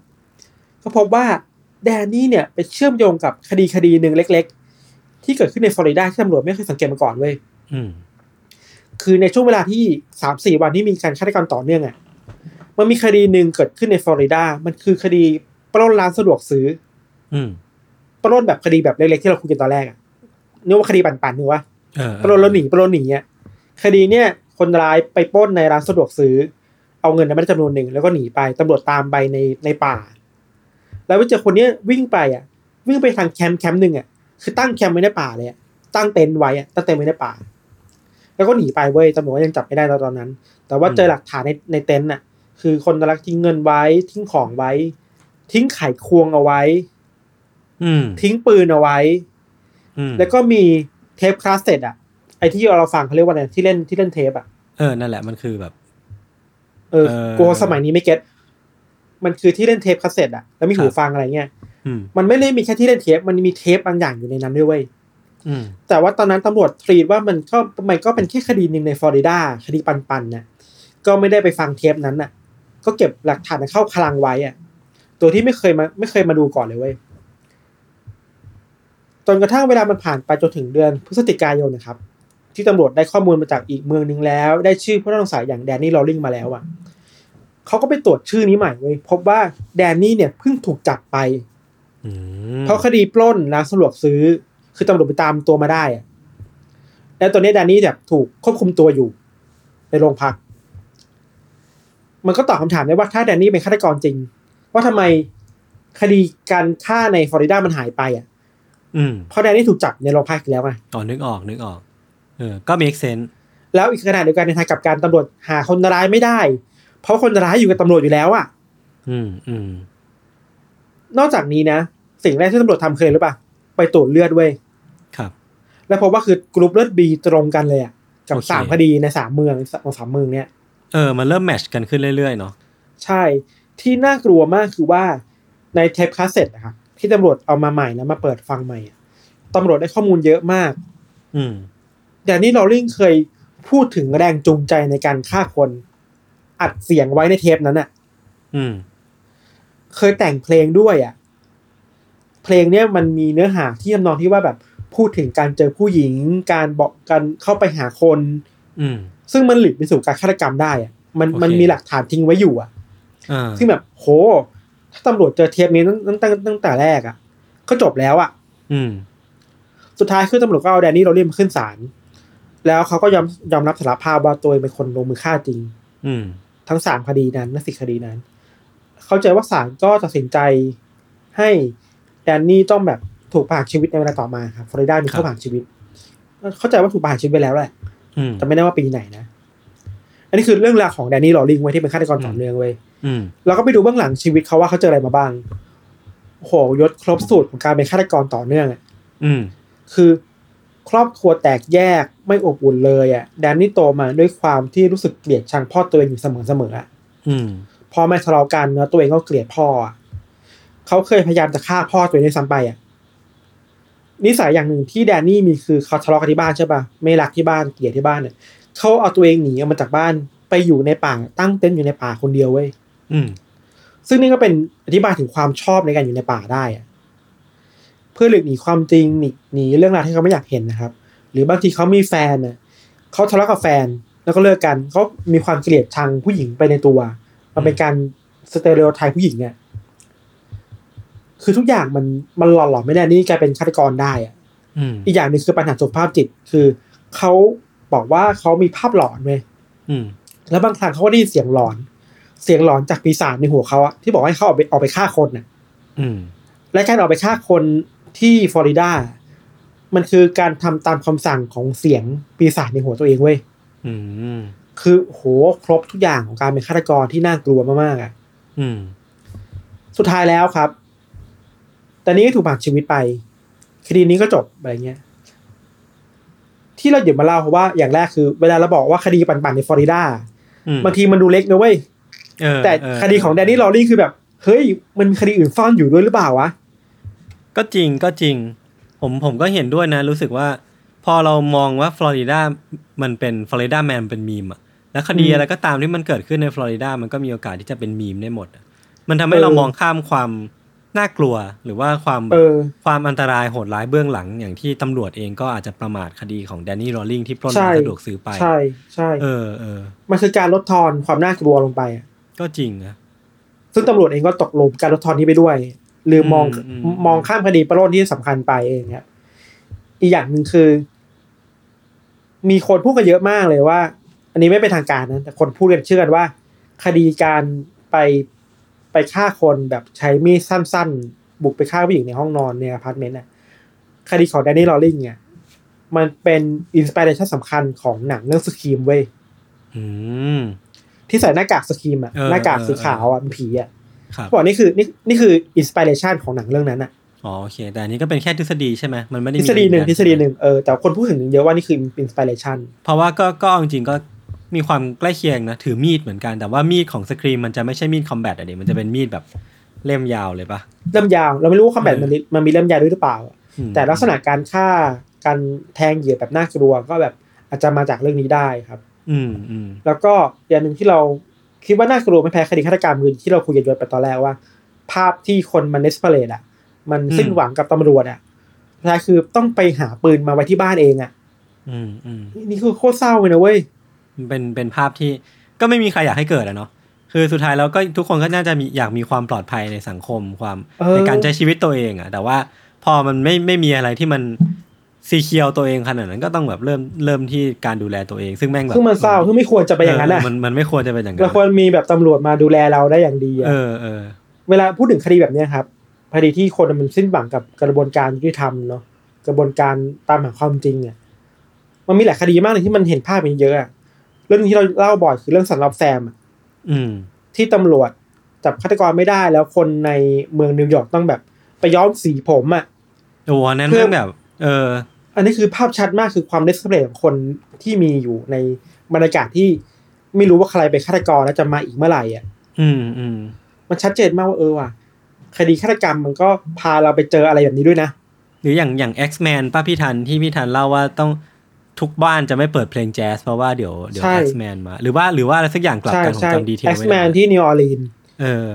ก็พบว่าแดนนี่เนี่ยไปเชื่อมโยงกับคดีคดีหนึ่งเล็ก ๆ ที่เกิดขึ้นในฟลอริดาที่ตำรวจไม่เคยสังเกตมาก่อนเว้ยอืมคือในช่วงเวลาที่สามสี่วันที่มีการฆาตกรรมต่อเนื่องอะมันมีคดีหนึ่งเกิดขึ้นในฟลอริดา มันคือคดีปล้นร้านสะดวกซื้อ อืมปล้นแบบคดีแบบเล็กๆที่เราคุยกันตอนแรกอะนึกว่าคดีปั่นๆนึกว่าเออ ปล้นแล้วหนีปล้นหนีอะคดีเนี่ยคนร้ายไปปล้นในร้านสะดวกซื้อ เอาเงินมาได้จำนวนหนึ่งแล้วก็หนีไปตำรวจตามไปในในป่า แล้วไปเจอคนเนี้ยวิ่งไปอะ วิ่งไปทางแคมป์แคมป์หนึ่งอะคือตั้งแคมป์ไว้ในป่าเลยอะตั้งเต็นท์ไว้อะตั้งเต็นท์ไว้ในป่า แล้วก็หนีไปเว้ยตำรวจก็ยังจับไม่ได้ตอนนั้น แต่ว่าเจอหลักฐานในในเต็นท์อะ คือคนร้ายทิ้งเงินไว้ทิ้งของไว้ ทิ้งไขควงเอาไว้ อืมทิ้งปืนเอาไว้อืมแล้วก็มี เทปคาสเซ็ตอะไอที่เราฟังเขาเรียกว่าอะไรที่เล่นที่เล่นเทปอะเออนั่นแหละมันคือแบบ เออเออกลัวสมัยนี้ไม่ getมันคือที่เล่นเทปคาสเซ็ตอะแล้วมีครับหูฟังอะไรเงี้ยอืมมันไม่ได้มีแค่ที่เล่นเทปมันมีเทปบางอย่างอยู่ในนั้นด้วยเว้ยอืมแต่ว่าตอนนั้นตำรวจ treat ว่ามันก็มันก็เป็นแค่คดีหนึ่งในฟลอริดาคดีปล้นๆน่ะก็ไม่ได้ไปฟังเทปนั้นน่ะ ก็เก็บหลักฐานเข้าคลังไว้อะโดยที่ไม่เคยมาไม่เคยมาดูก่อนเลยเว้ย จนกระทั่งเวลามันผ่านไปจนถึงเดือนพฤศจิกายนนะครับ ที่ตำรวจได้ข้อมูลมาจากอีกเมืองหนึ่งแล้ว ได้ชื่อผู้ต้องสงสัยอย่างแดนนี่ โรลลิ่งมาแล้วอะเขาก็ไปตรวจชื่อนี้ใหม่เว้ยพบว่าแดนนี่เนี่ยเพิ่งถูกจับไปอืมเพราะคดีปล้นร้านสะดวกซื้อ คือตำรวจไปตามตัวมาได้อะแล้วตัวนี้แดนนี่แบบถูกควบคุมตัวอยู่ ในโรงพัก มันก็ตอบคำถามได้ว่าถ้าแดนนี่เป็นฆาตกรจริง ว่าทำไมคดีการฆ่าในฟลอริดามันหายไปอะอืม เพราะแดนนี่ถูกจับในโรงพักอีกแล้วไงอ๋อนึกออกนึกออก เออ ก็ make sense แล้วอีกขณะเดียวกันในทางกลับกันตำรวจหาคนร้ายไม่ได้ เพราะคนร้ายอยู่กับตำรวจอยู่แล้วอะ อืมอืมนอกจากนี้นะ สิ่งแรกที่ตำรวจทำคือรู้เปล่าไปตรวจเลือดเว้ยครับ แล้วพบว่าคือกรุ๊ปเลือดบีตรงกันเลยอะกับโอเคสามคดีในสามเมืองของสามเมืองเนี้ยเออมันเริ่ม match กันขึ้นเรื่อยๆเนาะใช่ที่น่ากลัวมากคือว่าในเทปคาสเซ็ตนะครับ ที่ตำรวจเอามาใหม่แล้วมาเปิดฟังใหม่อะตำรวจได้ข้อมูลเยอะมาก อืมแดนนี่ลอริงเคยพูดถึงแรงจูงใจในการฆ่าคน อัดเสียงไว้ในเทปนั้นอะ อืม เคยแต่งเพลงด้วยอะ เพลงเนี้ยมันมีเนื้อหาที่ทำนองที่ว่าแบบพูดถึงการเจอผู้หญิง การบอกการเข้าไปหาคน อืม ซึ่งมันหลีดไปสู่การฆาตกรรมได้อะ มันโอเคมันมีหลักฐานทิ้งไว้อยู่อะอ่าซึ่งแบบโห ถ้าตำรวจเจอเทปนี้ตั้งตั้งตั้งตั้งแต่แรกอะก็จบแล้วอะ อืม สุดท้ายคือตำรวจก็เอาแดนนี่โรลลินมาขึ้นศาลแล้วเขาก็ยอมยอมรับสารภาพว่าตัวเองเป็นคนลงมือฆ่าจริง อืม ทั้งสามคดีนั้นและสี่คดีนั้น เข้าใจว่าศาลก็ตัดสินใจให้แดนนี่ต้องแบบถูกประหารชีวิตในเวลาต่อมาครับฟลอริดามีโทษประหารชีวิต เข้าใจว่าถูกประหารชีวิตไปแล้วแหละอืมแต่ไม่ได้ว่าปีไหนนะ อันนี้คือเรื่องราวของแดนนี่ลอริงไว้ยที่เป็นฆาตกรต่อเนื่องเว้ย อืมเราก็ไปดูเบื้องหลังชีวิตเขาว่าเขาเจออะไรมาบ้างโอ้โหยศครบสูตรของการเป็นฆาตกรต่อเนื่องอะอืมคือครอบครัวแตกแยกไม่อบอุ่นเลยอะแดนนี่โตมาด้วยความที่รู้สึกเกลียดชังพ่อตัวเองอยู่เสมอเสมอๆอะอืมพ่อแม่ทะเลาะกันแล้วตัวเองก็เกลียดพ่ออะเขาเคยพยายามจะฆ่าพ่อตัวเองด้วยซ้ำไปอะนิสัยอย่างหนึ่งที่แดนนี่มีคือเขาทะเลาะกันที่บ้านใช่ปะไม่รักที่บ้านเกลียดที่บ้านเนี่ยเขาเอาตัวเองหนีออกมาจากบ้านไปอยู่ในป่าตั้งเต็นท์อยู่ในป่าคนเดียวเว้ย อืม ซึ่งนี่ก็เป็นอธิบายถึงความชอบในการอยู่ในป่าได้อะเพื่อหลีกหนีความจริงหนีหนีเรื่องราวที่เขาไม่อยากเห็นนะครับ หรือบางทีเขามีแฟนน่ะเขาทะเลาะกับแฟนแล้วก็เลิกกันเขามีความเกลียดชังผู้หญิงไปในตัว มันเป็นการสเตอริโอไทป์ผู้หญิงเนี่ยคือทุกอย่างมันมันหล่อหลอมไม่ได้นี่กลายเป็นฆาตกรได้อะอืมอีกอย่างหนึ่งคือปัญหาสุขภาพจิต คือเขาบอกว่าเขามีภาพหลอนเว้ยอืมแล้วบางครั้งเขาก็ได้ยินเสียงหลอน เสียงหลอนจากปีศาจในหัวเขาอะที่บอกให้เขาออกไปออกไปฆ่าคนน่ะอืมและการออกไปฆ่าคนที่ฟลอริดา มันคือการทำตามคำสั่งของเสียงปีศาจในหัวตัวเองเว้ยอืมคือโหครบทุกอย่างของการเป็นฆาตกรที่น่ากลัวมากๆอะอืมสุดท้ายแล้วครับแต่นี้ก็ถูกประหารชีวิตไป คดีนี้ก็จบอะไรเงี้ย ที่เราหยิบมาเล่าเพราะว่าอย่างแรกคือ เวลาเราบอกว่าคดีปั่นๆในฟลอริดาอืมบางทีมันดูเล็กนะเว้ยเออ แต่เออคดีของแดนนี่ลอรี่คือแบบ เฮ้ย มันมีคดีอื่นซ่อนอยู่ด้วยหรือเปล่าวะ ก็จริงก็จริง ผมผมก็เห็นด้วยนะ รู้สึกว่า พอเรามองว่าฟลอริดามันเป็นฟลอริดาแมนเป็นมีมอะแล้วคดีอืมอะไรก็ตามที่มันเกิดขึ้นในฟลอริดามันก็มีโอกาสที่จะเป็นมีมได้หมดอะมันทำให้เออเรามองข้ามความน่ากลัวหรือว่าความเออความอันตรายโหดร้ายเบื้องหลัง อย่างที่ตำรวจเองก็อาจจะประมาทคดีของแดนนี่โรลลิงที่ปล้นใช่ร้านสะดวกซื้อไป ใช่ใช่เออเออมันคือการลดทอนความน่ากลัวลงไปอะ ก็จริงนะซึ่งตำรวจเองก็ตกหลุมการลดทอนนี้ไปด้วย หรือมองอืมอืมมองข้ามคดีปล้นที่สำคัญไปเองครับอีกอย่างหนึ่งคือ มีคนพูดกันเยอะมากเลยว่า อันนี้ไม่เป็นทางการนะแต่คนพูดกันเชื่อกันว่า คดีการไปไปฆ่าคนแบบใช้มีดสั้น ๆ บุกไปฆ่าผู้หญิงในห้องนอนในอพาร์ตเมนต์น่ะคดีของแดนนี่ โรลลิ่งเนี่ยมันเป็น inspiration สำคัญของหนังเรื่อง Scream เว้ยอืม ที่ใส่หน้ากาก Scream อะเออหน้ากากเออสีขาวอะเป็นผีอะครับบอกนี่คือนี่นี่คือ inspiration ของหนังเรื่องนั้นอะอ๋อโอเค แต่อันนี้ก็เป็นแค่ทฤษฎีใช่ไหมมันไม่ได้ยืนยัน มีทฤษฎีหนึ่ง ทฤษฎีหนึ่งเออแต่คนพูดถึงเยอะว่านี่คือ inspirationเพราะว่าก็ก็เอาจริงๆก็มีความใกล้เคียงนะถือมีดเหมือนกันแต่ว่ามีดของ Scream มันจะไม่ใช่มีด combat อะแต่มันจะเป็นมีดแบบเล่มยาวเลยปะเล่มยาวเราไม่รู้ว่า combat เออมันมันมีเล่มยาวด้วยหรือเปล่าอืมแต่ลักษณะการฆ่าการแทงเหยื่อแบบน่ากลัวก็แบบอาจจะมาจากเรื่องนี้ได้ครับ อืมอืมแล้วก็อย่างหนึ่งที่เราคิดว่าน่ากลัวไม่แพ้คดีฆาตกรรมคือที่เราคุยกันไปตอนแรกว่า ภาพที่คนมัน desperate อะ มันสิ้นหวังกับตำรวจอะสุดท้ายคือต้องไปหาปืนมาไว้ที่บ้านเองอะ อืมอืมนี่คือโคตรเศร้าเลยนะเว้ยมันเป็นเป็นภาพที่ก็ไม่มีใครอยากให้เกิดอะเนาะคือสุดท้ายแล้วก็ทุกคนก็น่าจะมีอยากมีความปลอดภัยในสังคมความเออในการใช้ชีวิตตัวเองอะแต่ว่าพอมันไม่ไม่มีอะไรที่มัน ซีเคียวตัวเองขนาดนั้นก็ต้องแบบเริ่มเริ่มที่การดูแลตัวเองซึ่งแม่งแบบซึ่งมันเศร้าซึ่งไม่ควรจะไปอย่างนั้นอะเมันมันไม่ควรจะเป็นอย่างนั้นเราควรมีแบบตำรวจมาดูแลเราได้อย่างดีอะเออเออเวลาพูดถึงคดีแบบเนี้ยครับคดีที่คนมันสิ้นหวังกับกระบวนการยุติธรรมเนาะกระบวนการตามหาความจริงอะมันมีหลายคดีมากเลยที่มันเห็นภาพมันเยอะอะเรื่องที่เราเล่าบ่อยคือเรื่องสันลอบแซมอะอืม ที่ตำรวจจับฆาตกรไม่ได้แล้วคนในเมืองนิวยอร์กต้องแบบไปย้อมสีผมอะโอ้อันนั้นเพื่อแม่งแบบ เออ อันนี้คือภาพชัดมากคือความเดสเพลของคนที่มีอยู่ในบรรยากาศที่ไม่รู้ว่าใครเป็นฆาตกรแล้วจะมาอีกเมื่อไหร่อะ อืมอืมมันชัดเจนมากว่าเออว่ะคดีฆาตกรรมมันก็พาเราไปเจออะไรแบบนี้ด้วยนะ หรืออย่างอย่าง X-Men ป้าพี่ทันที่พี่ทันเล่าว่าต้องทุกบ้านจะไม่เปิดเพลงแจ๊สเพราะว่าเดี๋ยวเดี๋ยวใช่ X-Men มา หรือว่าหรือว่าอะไรสักอย่างกลับใช่กันผมใช่จำดีเทล X ไม่ Man ได้ที่นิวออร์ลีนเออ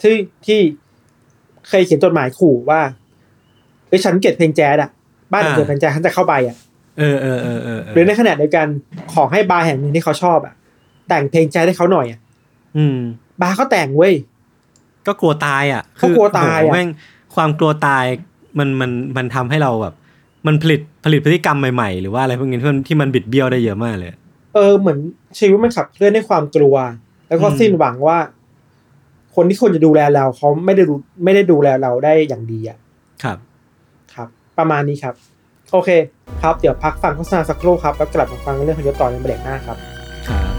ที่ที่เคยเขียนจดหมายขู่ว่าเอ้ยฉันเกลียดเพลงแจ๊สอะ บ้านไหนอ่าเกิดเพลงแจ๊สฉันจะเข้าไปอะเออเออเออเออเอหรืออในขณะเดียวกันขอให้บาร์แห่งหนึ่งที่เขาชอบอะแต่งเพลงแจ๊สให้เขาหน่อยอะอืม บาร์เขาแต่งเว้ยก็กลัวตายอะก็กลัวตายอะโหแม่งความกลัวตายมันมันมันทำให้เราแบบ มันผลิตผลิตพฤติกรรมใหม่ๆ หรือว่าอะไรพวกนี้ที่มันที่มันบิดเบี้ยวได้เยอะมากเลย เออเหมือนชีวิตมันขับเคลื่อนด้วยความกลัว แล้วก็อืมสิ้นหวังว่า คนที่ควรจะดูแลเราเขาไม่ได้ดูไม่ได้ดูแลเราได้อย่างดีอะครับครับ ประมาณนี้ครับ โอเค ครับ เดี๋ยวพักฟังโฆษณาสักครู่ครับ แล้วกลับมาฟังเรื่องของยศต่อในเบรกหน้าครับครับ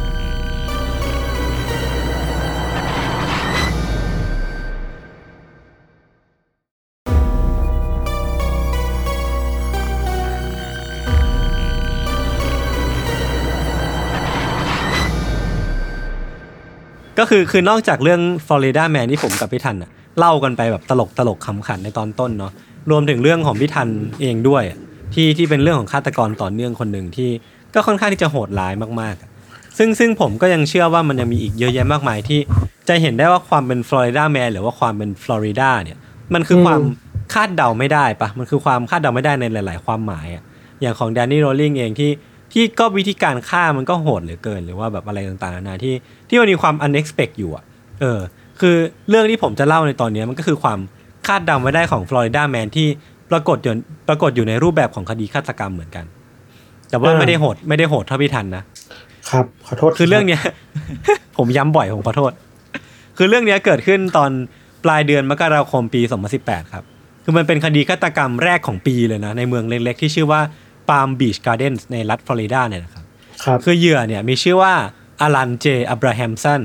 ก็คือคือนอกจากเรื่องฟลอริดาแมนที่ผมกับพี่ทันอะเล่ากันไปแบบตลกตลกขำขันในตอนต้นเนาะ รวมถึงเรื่องของพี่ทันเองด้วย ที่ที่เป็นเรื่องของฆาตกรต่อเนื่องคนหนึ่งที่ก็ค่อนข้างที่จะโหดร้ายมากๆ ซึ่งซึ่งผมก็ยังเชื่อว่ามันยังมีอีกเยอะแยะมากมายที่จะเห็นได้ว่าความเป็นฟลอริดาแมนหรือว่าความเป็นฟลอริดาเนี่ยมันคือความคาดเดาไม่ได้ปะมันคือความคาดเดาไม่ได้ในหลาย ๆ ความหมายอะอย่างของแดนนี่โรลลิงเองที่ที่ก็วิธีการฆ่ามันก็โหดเหลือเกิน หรือว่าแบบอะไรต่างๆนานาที่ที่มันมีความ unexpected อยู่อะเออ คือเรื่องที่ผมจะเล่าในตอนนี้มันก็คือความ คาดเดาไม่ได้ของฟลอริดาแมนที่ปรากฏอยู่ปรากฏอยู่ในรูปแบบของคดีฆาตกรรมเหมือนกัน แต่ว่าอ่าไม่ได้โหดไม่ได้โหดเท่าพี่ทันนะครับขอโทษคือเรื่องเนี้ย ผมย้ำบ่อยผมขอโทษ คือเรื่องเนี้ยเกิดขึ้นตอนปลายเดือนมกราคมปี 2018 ครับ คือมันเป็นคดีฆาตกรรมแรกของปีเลยนะ ในเมืองเล็กๆ ที่ชื่อว่าปาล์มบีชการ์เดนในรัฐฟลอริดาเนี่ยนะครับครับ คือเหยื่อเนี่ยมีชื่อว่าอลันเจอับราฮัมสัน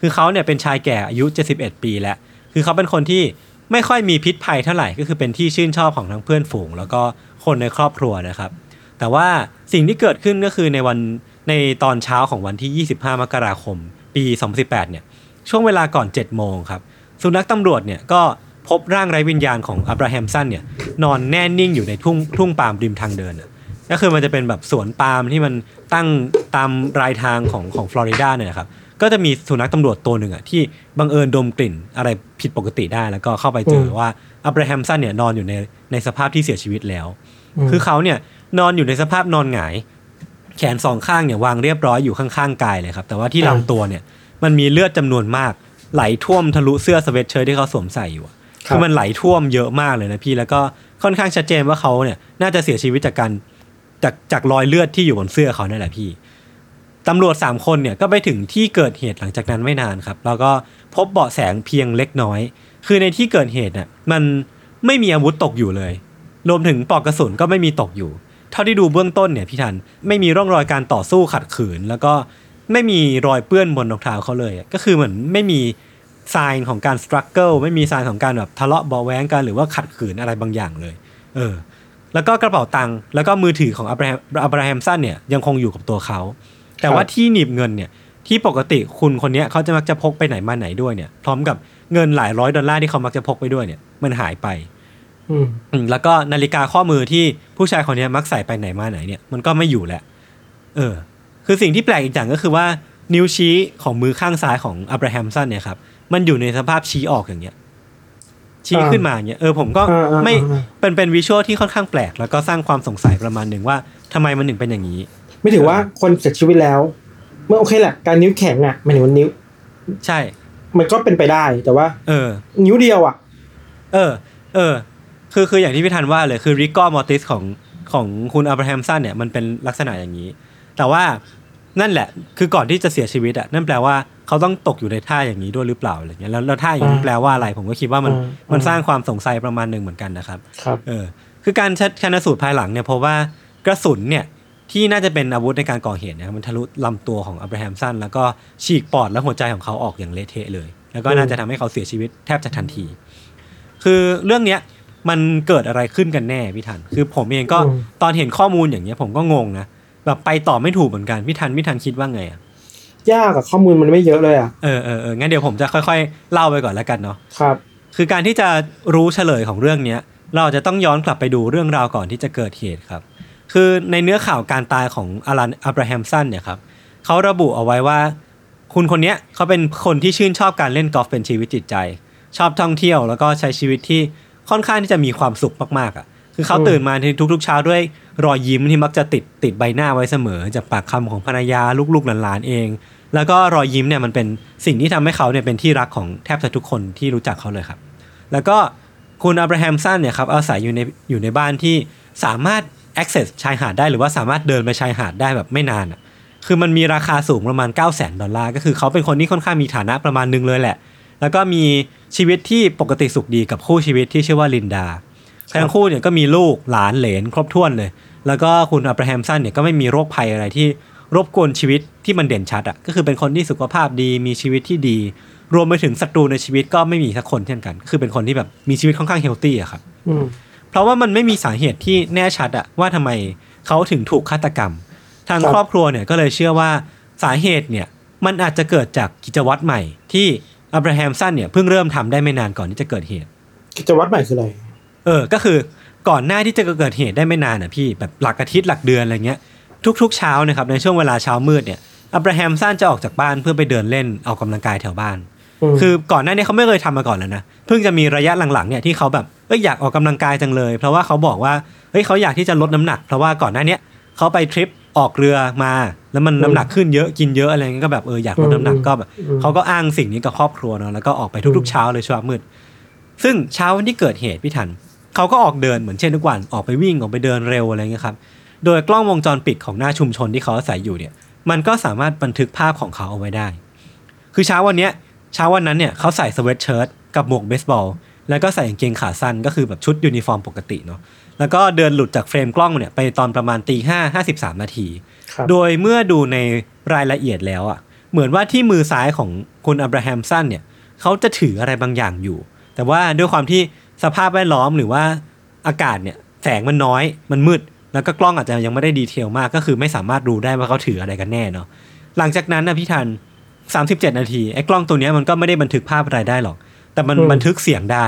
คือเขาเนี่ยเป็นชายแก่อายุ 71 ปีแล้ว คือเขาเป็นคนที่ ไม่ค่อยมีพิษภัยเท่าไหร่ก็คือเป็นที่ชื่นชอบของทั้งเพื่อนฝูง แล้วก็คนในครอบครัวนะครับ แต่ว่าสิ่งที่เกิดขึ้นก็คือในวันในตอนเช้าของวันที่ 25 มกราคม ปี 2018 เนี่ยช่วงเวลาก่อน 7 โมงครับสุนัขตำรวจเนี่ยก็พบร่างไร้วิญญาณของอับราฮัมสันเนี่ยนอนแน่นิ่งอยู่ในทุ่งทุ่งปาล์มริมทางเดินอะก็คือมันจะเป็นแบบสวนปาล์มที่มันตั้งตามรายทางของของฟลอริดาเนี่ยครับ ก็จะมีสุนัขตำรวจตัวหนึ่งอะที่บังเอิญดมกลิ่นอะไรผิดปกติได้ แล้วก็เข้าไปเจอว่าอับราฮัมสันเนี่ยนอนอยู่ในในสภาพที่เสียชีวิตแล้วอืมคือเขาเนี่ยนอนอยู่ในสภาพนอนหงาย แขนสองข้างเนี่ยวางเรียบร้อยอยู่ข้างๆกายเลยครับ แต่ว่าที่ลำตัวเนี่ยมันมีเลือดจำนวนมาก ไหลท่วมทะลุเสื้อสเวตเชิ้ตที่เขาสวมใส่อยู่อะครับคือมันไหลท่วมเยอะมากเลยนะพี่แล้วก็ค่อนข้างชัดเจนว่าเขาเนี่ยน่าจะเสียชีวิตจากการจากจากรอยเลือดที่อยู่บนเสื้อเขานั่นแหละพี่ ตำรวจสามคนเนี่ยก็ไปถึงที่เกิดเหตุหลังจากนั้นไม่นานครับ แล้วก็พบเบาะแสงเพียงเล็กน้อย คือในที่เกิดเหตุเนี่ยมันไม่มีอาวุธตกอยู่เลย รวมถึงปลอกกระสุนก็ไม่มีตกอยู่ เท่าที่ดูเบื้องต้นเนี่ยพี่ทันไม่มีร่องรอยการต่อสู้ขัดขืน แล้วก็ไม่มีรอยเปื้อนบนรองเท้าเขาเลย ก็คือเหมือนไม่มีทรายของการส t รั g เกิลไม่มีทรายของการแบบทะเลาะเบาแว้งกันหรือว่าขัดขืนอะไรบางอย่างเลย เออ แล้วก็กระเป๋าตังค์แล้วก็มือถือของอับราฮัมอับราฮัมสันเนี่ยยังคงอยู่กับตัวเขา แต่ว่าที่หนีบเงินเนี่ยที่ปกติคุณคนเนี้ยเขาจะมักจะพกไปไหนมาไหนด้วยเนี่ย พร้อมกับเงินหลายร้อยดอลลาร์ที่เขามักจะพกไปด้วยเนี่ยมันหายไปอืมอืมแล้วก็นาฬิกาข้อมือที่ผู้ชายคนเนี้ยมักใส่ไปไหนมาไหนเนี่ยมันก็ไม่อยู่แล้วเออ คือสิ่งที่แปลกอีกอย่างก็คือว่า นิ้วชี้ของมือข้างซ้ายของอับราฮัมสันเนี่ยครับมันอยู่ในสภาพชี้ออกอย่างเงี้ย ชี้อ่าขึ้นมาอย่างเงี้ยเออผมก็อ่าอ่าไม่อ่าเป็นเป็นวิชวลที่ค่อนข้างแปลก แล้วก็สร้างความสงสัยประมาณหนึ่งว่าทำไมมันถึงเป็นอย่างนี้ ไม่ถือว่าคนเสียชีวิตแล้ว เมื่อโอเคแหละการนิ้วแข็งอะหมันถึงว่านิ้ว ใช่ มันก็เป็นไปได้แต่ว่า เออ นิ้วเดียวอะ เออ เออ คือคืออย่างที่พี่ธันว่าเลยคือริกอมอติสของของคุณอับราฮัมสันเนี่ยมันเป็นลักษณะอย่างนี้ แต่ว่านั่นแหละ คือก่อนที่จะเสียชีวิตอะนั่นแปลว่าเขาต้องตกอยู่ในท่าอย่างนี้ด้วยหรือเปล่าอะไรเงี้ยแล้วแล้วท่าอย่างนี้อ่าแปลว่าอะไรผมก็คิดว่ามันอ่ามัมันสร้างความสงสัยประมาณหนึ่งเหมือนกันนะครับครับเออคือการชชันสูตรภายหลังเนี่ยเพราะว่ากระสุนเนี่ย ที่น่าจะเป็นอาวุธในการก่อเหตุเนี่ยมันทะลุลำตัวของอับราฮัมสันแล้วก็ฉีกปอดและหัวใจของเขาออกอย่างเละเทะเลย แล้วก็น่าจะทำให้เขาเสียชีวิตแทบจะทันที คือเรื่องเนี้ยมันเกิดอะไรขึ้นกันแน่พี่ทัน คือผมเองก็อืมตอนเห็นข้อมูลอย่างเงี้ยผมก็งงนะแบบไปต่อไม่ถูกเหมือนกันพี่ทันพี่ทันคิดว่าไงอะยากกับข้อมูลมันไม่เยอะเลยอะเออเออเอองั้นเดี๋ยวผมจะค่อยๆ เล่าไปก่อนแล้วกันเนาะครับ คือการที่จะรู้เฉลยของเรื่องเนี้ยเราจะต้องย้อนกลับไปดูเรื่องราวก่อนที่จะเกิดเหตุครับ คือในเนื้อข่าวการตายของอลันอับราฮัมสันเนี่ยครับเขาระบุเอาไว้ว่า คุณคนเนี้ยเขาเป็นคนที่ชื่นชอบการเล่นกอล์ฟเป็นชีวิตจิตใจ ชอบท่องเที่ยวแล้วก็ใช้ชีวิตที่ค่อนข้างที่จะมีความสุขมากๆอะ คือเขาตื่นมาในทุกๆเช้าด้วยรอยยิ้มที่มักจะติดติดใบหน้าไว้เสมอ จากปากคำของภรรยาลูกๆหลานๆเอง แล้วก็รอยยิ้มเนี่ยมันเป็นสิ่งที่ทำให้เขาเนี่ยเป็นที่รักของแทบจะทุกคนที่รู้จักเขาเลยครับ แล้วก็คุณอับราฮัมสันเนี่ยครับอาศัยอยู่ในอยู่ในบ้านที่สามารถ access ชายหาดได้หรือว่าสามารถเดินไปชายหาดได้แบบไม่นานอะคือมันมีราคาสูงประมาณ 9 0 0 0 0 0ดอลลาร์ก็คือเขาเป็นคนที่ค่อนข้างมีฐานะประมาณหนึงเลยแหละ แล้วก็มีชีวิตที่ปกติสุขดีกับคู่ชีวิตที่ชื่อว่าลินดาทั้งคู่เนี่ยก็มีลูกหลานเหลนครบถ้วนเลย แล้วก็คุณอับราฮัมสันเนี่ยก็ไม่มีโรคภัยอะไรที่รบกวนชีวิตที่มันเด่นชัดอะก็คือเป็นคนที่สุขภาพดีมีชีวิตที่ดี รวมไปถึงศัตรูในชีวิตก็ไม่มีสักคนเช่นกัน คือเป็นคนที่แบบมีชีวิตค่อนข้างเฮลตี้อะครับอื เพราะว่ามันไม่มีสาเหตุที่แน่ชัดอะว่าทำไมเขาถึงถูกฆาตกรรม ทางครับครอบครัวเนี่ยก็เลยเชื่อว่าสาเหตุเนี่ยมันอาจจะเกิดจากกิจวัตรใหม่ ที่อับราฮัมสันเนี่ยเพิ่งเริ่มทำได้ไม่นานก่อนที่จะเกิดเหตุ กิจวัตรใหม่คืออะไร เออ ก็คือก่อนหน้าที่จะเกิดเหตุได้ไม่นานอะพี่แบบหลักอาทิตย์หลักเดือนอะไรเงี้ยทุกๆเช้านะครับในช่วงเวลาเช้ามืดเนี่ยอับราฮัมสันจะออกจากบ้านเพื่อไปเดินเล่นออกกำลังกายแถวบ้านมคือก่อนหน้านี้เขาไม่เคยทำมาก่อนแล้วนะเพิ่งจะมีระยะหลังๆเนี่ยที่เขาแบบ เอ้ยอยากออกกำลังกายจังเลย เพราะว่าเขาบอกว่าเฮ้ยเขาอยากที่จะลดน้ำหนัก เพราะว่าก่อนหน้าเนี้ยเขาไปทริปออกเรือมา แล้วมันน้ำหนักขึ้นเยอะกินเยอะอะไรเงี้ยก็แบบเอออยากลดน้ำหนักก็แบบเขาก็อ้างสิ่งนี้กับครอบครัวเนาะแล้วก็ออกไปทุกๆเช้าเลยช่วงมืด ซึ่งเช้าวันที่เกิดเหตุพี่ทันเขาก็ออกเดินเหมือนเช่นทุกวันออกไปวิ่งออกไปเดินเร็วอะไรเงี้ยครับโดยกล้องวงจรปิดของหน้าชุมชนที่เขาอาศัยอยู่เนี่ยมันก็สามารถบันทึกภาพของเขาเอาไว้ได้ คือเช้าวันเนี้ยเช้าวันนั้นเนี่ยเขาใส่ sweatshirt กับหมวกเบสบอล แล้วก็ใส่กางเกงขาสั้นก็คือแบบชุดยูนิฟอร์มปกติเนาะแล้วก็เดินหลุดจากเฟรมกล้องเนี่ยไปตอนประมาณตีห้าห้าสิบสามนาทีครับโดยเมื่อดูในรายละเอียดแล้วอะ เหมือนว่าที่มือซ้ายของคุณอับราฮัมสันเนี่ยเขาจะถืออะไรบางอย่างอยู่ แต่ว่าด้วยความที่สภาพแวดล้อมหรือว่าอากาศเนี่ยแสงมันน้อยมันมืด แล้วก็กล้องอาจจะยังไม่ได้ดีเทลมากก็คือไม่สามารถรู้ได้ว่าเขาถืออะไรกันแน่เนาะหลังจากนั้นนะพี่ทัน37 นาทีไอ้กล้องตัวเนี้ยมันก็ไม่ได้บันทึกภาพอะไรได้หรอก แต่มันอืมบันทึกเสียงได้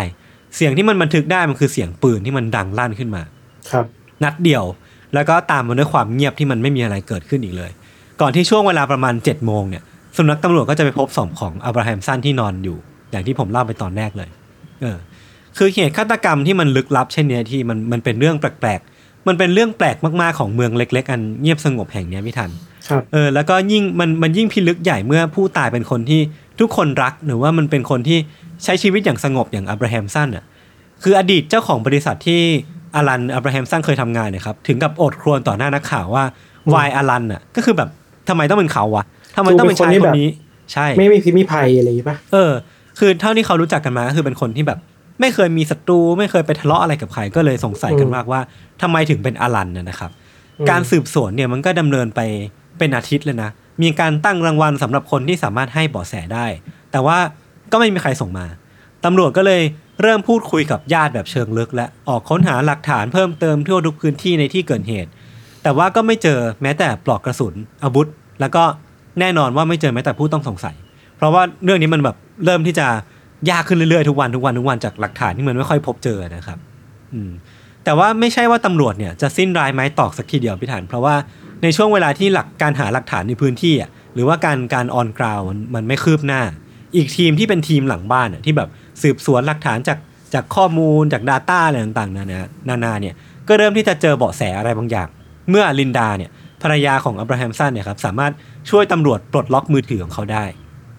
เสียงที่มันบันทึกได้มันคือเสียงปืนที่มันดังลั่นขึ้นมา ครับ นัดเดียว แล้วก็ตามมาด้วยความเงียบที่มันไม่มีอะไรเกิดขึ้นอีกเลย ก่อนที่ช่วงเวลาประมาณ7จ็ดโมงเนี่ยสุนัขตำรวจก็จะไปพบศพของอับราฮัมสันที่นอนอยู่ อย่างที่ผมเล่าไปตอนแรกเลย เออ คือเหตุฆาตกรรมที่มันลึกลับเช่นเนี้ยที่มันมันเป็นเรื่องแปลกๆ มันเป็นเรื่องแปลกมากๆของเมืองเล็ก ๆ อันเงียบสงบแห่งเนี้ยพี่ทัน ครับ เออ แล้วก็ยิ่งมันมันยิ่งพิลึกใหญ่เมื่อผู้ตายเป็นคนที่ ทุกคนรักหรือว่ามันเป็นคนที่ใช้ชีวิตอย่างสงบอย่างอับราฮัมสันอะคืออดีตเจ้าของบริษัทที่อลันอับราฮัมสันเคยทำงานเนี่ยครับถึงกับอดครวญต่อหน้านักข่าวว่าวายอลันอะก็คือแบบทำไมต้องเป็นเขาวะทำไมต้องเป็นชายคนนี้ ใช่ ไม่มีพิษมีภัยอะไรอย่างงี้ปะเออ คือเท่าที่เขารู้จักกันมาก็คือเป็นคนที่แบบ ไม่เคยมีศัตรูไม่เคยไปทะเลาะอะไรกับใครก็เลยสงสัยกันมากว่าทำไมถึงเป็นอลันน่ะนะครับ การสืบสวนเนี่ยมันก็ดำเนินไปเป็นอาทิตย์เลยนะ มีการตั้งรางวัลสำหรับคนที่สามารถให้เบาะแสได้ แต่ว่าก็ไม่มีใครส่งมาตำรวจก็เลยเริ่มพูดคุยกับญาติแบบเชิงลึก และออกค้นหาหลักฐานเพิ่มเติมทั่วทุกพื้นที่ในที่เกิดเหตุ แต่ว่าก็ไม่เจอแม้แต่ปลอกกระสุนอาวุธ แล้วก็แน่นอนว่าไม่เจอแม้แต่ผู้ต้องสงสัย เพราะว่าเรื่องนี้มันแบบเริ่มที่จะยากขึ้นเรื่อยๆทุกวันทุกวันทุกวันจากหลักฐานที่มันไม่ค่อยพบเจอนะครับ อืมแต่ว่าไม่ใช่ว่าตำรวจเนี่ยจะสิ้นรายไม้ตอกสักทีเดียวพี่ฐานเพราะว่า ในช่วงเวลาที่หลักการหาหลักฐานในพื้นที่อะหรือว่าการการออนกราวมันมันไม่คืบหน้า อีกทีมที่เป็นทีมหลังบ้านอะที่แบบสืบสวนหลักฐานจากจากข้อมูลจาก Data อะไรต่างๆนานานานาเนี่ยก็เริ่มที่จะเจอเบาะแสอะไรบางอย่าง เมื่อลินดาเนี่ยภรรยาของอับราฮัมสันเนี่ยครับสามารถช่วยตำรวจปลดล็อกมือถือของเขาได้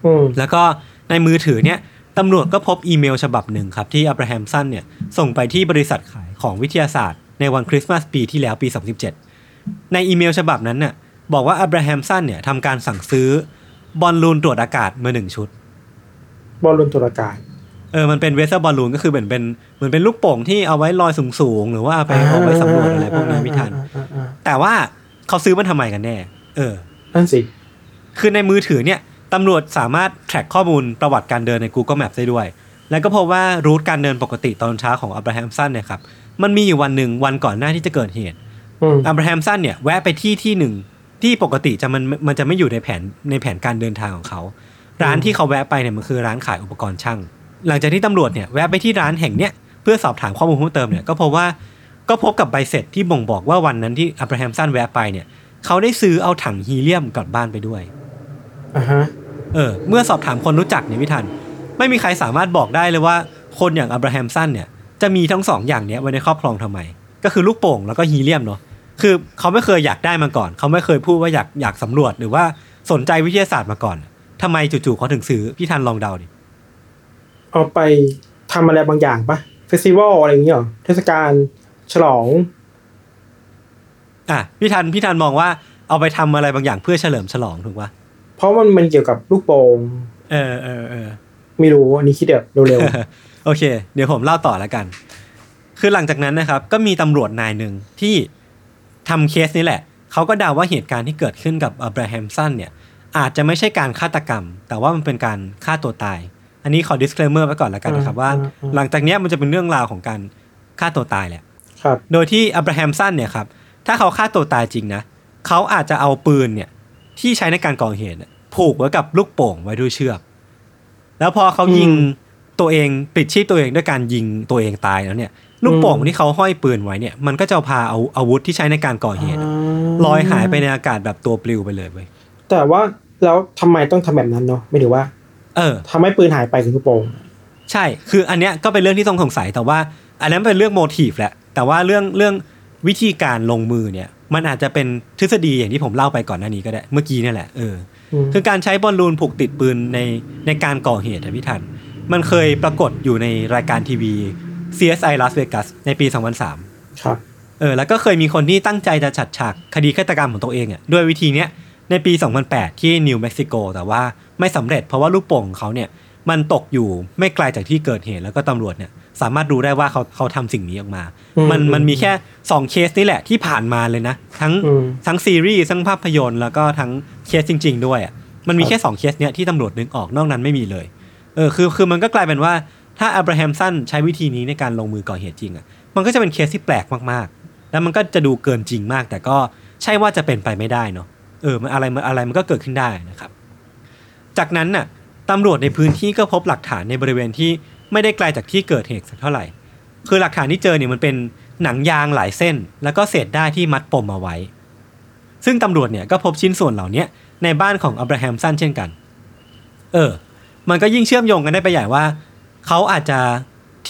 อืมแล้วก็ในมือถือเนี่ยตำรวจก็พบอีเมลฉบับหนึ่งครับที่อับราฮัมสันเนี่ยส่งไปที่บริษัทขายของวิทยาศาสตร์ในวันคริสต์มาสปีที่แล้วปี 2017 ในอีเมลฉบับนั้นน่ะบอกว่าอับราฮัมสันเนี่ยทำการสั่งซื้อบอลลูนตรวจอากาศมาหนึ่งชุด บอลลูนตรวจอากาศเออมันเป็น weather balloon ก็คือเหมือนเป็นเหมือนเป็นลูกโป่งที่เอาไว้ลอยสูงๆ หรือว่าเอาไปเอาไว้สำรวจอะไรพวกนี้ไม่ทันอ่าอ่าแต่ว่าเขาซื้อมันทำไมกันแน่ เออนั่นสิ คือในมือถือเนี่ยตำรวจสามารถแทร็กข้อมูลประวัติการเดินใน Google Map ได้ด้วย แล้วก็พบว่ารูทการเดินปกติตอนเช้าของอับราฮัมสันเนี่ยครับมันมีอยู่วันหนึ่งวันก่อนหน้าที่จะเกิดเหตุ อืมอับราฮัมสันเนี่ยแวะไปที่ที่หนึ่งที่ปกติจะมันมันจะไม่อยู่ในแผนในแผนการเดินทางของเขา ร้านที่เขาแวะไปเนี่ยมันคือร้านขายอุปกรณ์ช่าง หลังจากที่ตำรวจเนี่ยแวะไปที่ร้านแห่งเนี้ยเพื่อสอบถามข้อมูลเพิ่มเติมเนี่ยก็พบว่าก็พบกับใบเสร็จที่บ่งบอกว่าวันนั้นที่อับราฮัมสันแวะไปเนี่ยเขาได้ซื้อเอาถังฮีเลียมกลับบ้านไปด้วยอ่าฮะเออเมื่อสอบถามคนรู้จักเนี่ยพี่ทัน ไม่มีใครสามารถบอกได้เลยว่า คนอย่างอับราฮัมสันเนี่ยจะมีทั้งสองอย่างเนี้ยไว้ในครอบครองทำไม ก็คือลูกโป่งแล้วก็ฮีเลียมเนาะ คือเขาไม่เคยอยากได้มาก่อน เขาไม่เคยพูดว่าอยากอยากสำรวจหรือว่าสนใจวิทยาศาสตร์มาก่อนทำไมจู่ๆเขาถึงซื้อพี่ทันลองเดาดิเอาไปทำอะไรบางอย่างปะเฟสติวัลอะไรอย่างเงี้ยหรอเทศกาลฉลองอะพี่ทันพี่ทันมองว่าเอาไปทำอะไรบางอย่างเพื่อเฉลิมฉลองถูกปะเพราะมันมันเกี่ยวกับลูกโป่งเออเออเออไม่รู้อันนี้คิดแบบเร็วโอเค เดี๋ยวผมเล่าต่อแล้วกัน คือหลังจากนั้นนะครับ ก็มีตำรวจนายหนึ่งที่ ทำเคสนี้แหละ เขาก็เดาว่าเหตุการณ์ที่เกิดขึ้นกับอับราฮัมสันเนี่ยอาจจะไม่ใช่การฆาตกรรม แต่ว่ามันเป็นการฆ่าตัวตาย อันนี้ขอ disclaimer ไว้ก่อนแล้วกันนะครับว่า หลังจากเนี้ยมันจะเป็นเรื่องราวของการฆ่าตัวตายแหละๆครับโดยที่อับราฮัมสันเนี่ยครับถ้าเขาฆ่าตัวตายจริงนะเขาอาจจะเอาปืนเนี่ยที่ใช้ในการก่อเหตุเนี่ยผูกไว้กับลูกโป่งไว้ด้วยเชือก แล้วพอเขายิงอืมตัวเองปลิดชีพตัวเองด้วยการยิงตัวเองตายแล้วเนี่ย ลูกโป่งอืมที่เขาห้อยปืนไว้เนี่ย มันก็จะพาเอาอาวุธที่ใช้ในการก่อเหตุอะลอยหายไปในอากาศแบบตัวปลิวไปเลยเว้ยแต่ว่าแล้วทำไมต้องทำแบบนั้นเนาะไม่ถือว่า เออทำให้ปืนหายไปคือลูกโป่งใช่ คืออันเนี้ยก็เป็นเรื่องที่ต้องสงสัยแต่ว่า อันนั้นเป็นเรื่องโมทีฟแหละ แต่ว่าเรื่องเรื่องวิธีการลงมือเนี่ย มันอาจจะเป็นทฤษฎีอย่างที่ผมเล่าไปก่อนหน้านี้ก็ได้ เมื่อกี้เนี่ยแหละเออมคือการใช้บอลลูนผูกติดปืนในในการก่อเหตุอะพี่ทัน มันเคยปรากฏอยู่ในรายการทีวี CSI Las Vegas ในปี 2003 ครับ เออ แล้วก็เคยมีคนที่ตั้งใจจะฉัดฉากคดีฆาตกรรมของตัวเองอะด้วยวิธีเนี้ยในปี 2008 ที่นิวเม็กซิโกแต่ว่าไม่สำเร็จเพราะว่าลูกโป่งของเขาเนี่ยมันตกอยู่ไม่ไกลจากที่เกิดเหตุแล้วก็ตำรวจเนี่ยสามารถรู้ได้ว่าเขาเขาทำสิ่งนี้ออกมาอืมมันมันมีแค่ 2 เคสนี่แหละที่ผ่านมาเลยนะ ทั้งอืมทั้งซีรีส์ทั้งภาพยนตร์แล้วก็ทั้งเคสจริง ๆ ด้วยอะมันมีแค่ 2 เคสเนี้ยที่ตำรวจนึกออกนอกนั้นไม่มีเลยเออคือคือมันก็กลายเป็นว่า ถ้าอับราฮัมสันใช้วิธีนี้ในการลงมือก่อเหตุจริงอะมันก็จะเป็นเคสที่แปลกมากๆ แล้วมันก็จะดูเกินจริงมาก แต่ก็ใช่ว่าจะเป็นไปไม่ได้เนาะเออมันอะไรมันอะไรมันก็เกิดขึ้นได้นะครับ จากนั้นน่ะตำรวจในพื้นที่ก็พบหลักฐานในบริเวณที่ไม่ได้ไกลจากที่เกิดเหตุสักเท่าไหร่ คือหลักฐานที่เจอเนี่ยมันเป็นหนังยางหลายเส้น แล้วก็เศษด้ายที่มัดปมเอาไว้ ซึ่งตำรวจเนี่ยก็พบชิ้นส่วนเหล่านี้ในบ้านของอับราฮัมสันเช่นกัน เออ มันก็ยิ่งเชื่อมโยงกันได้ไปใหญ่ว่า เขาอาจจะ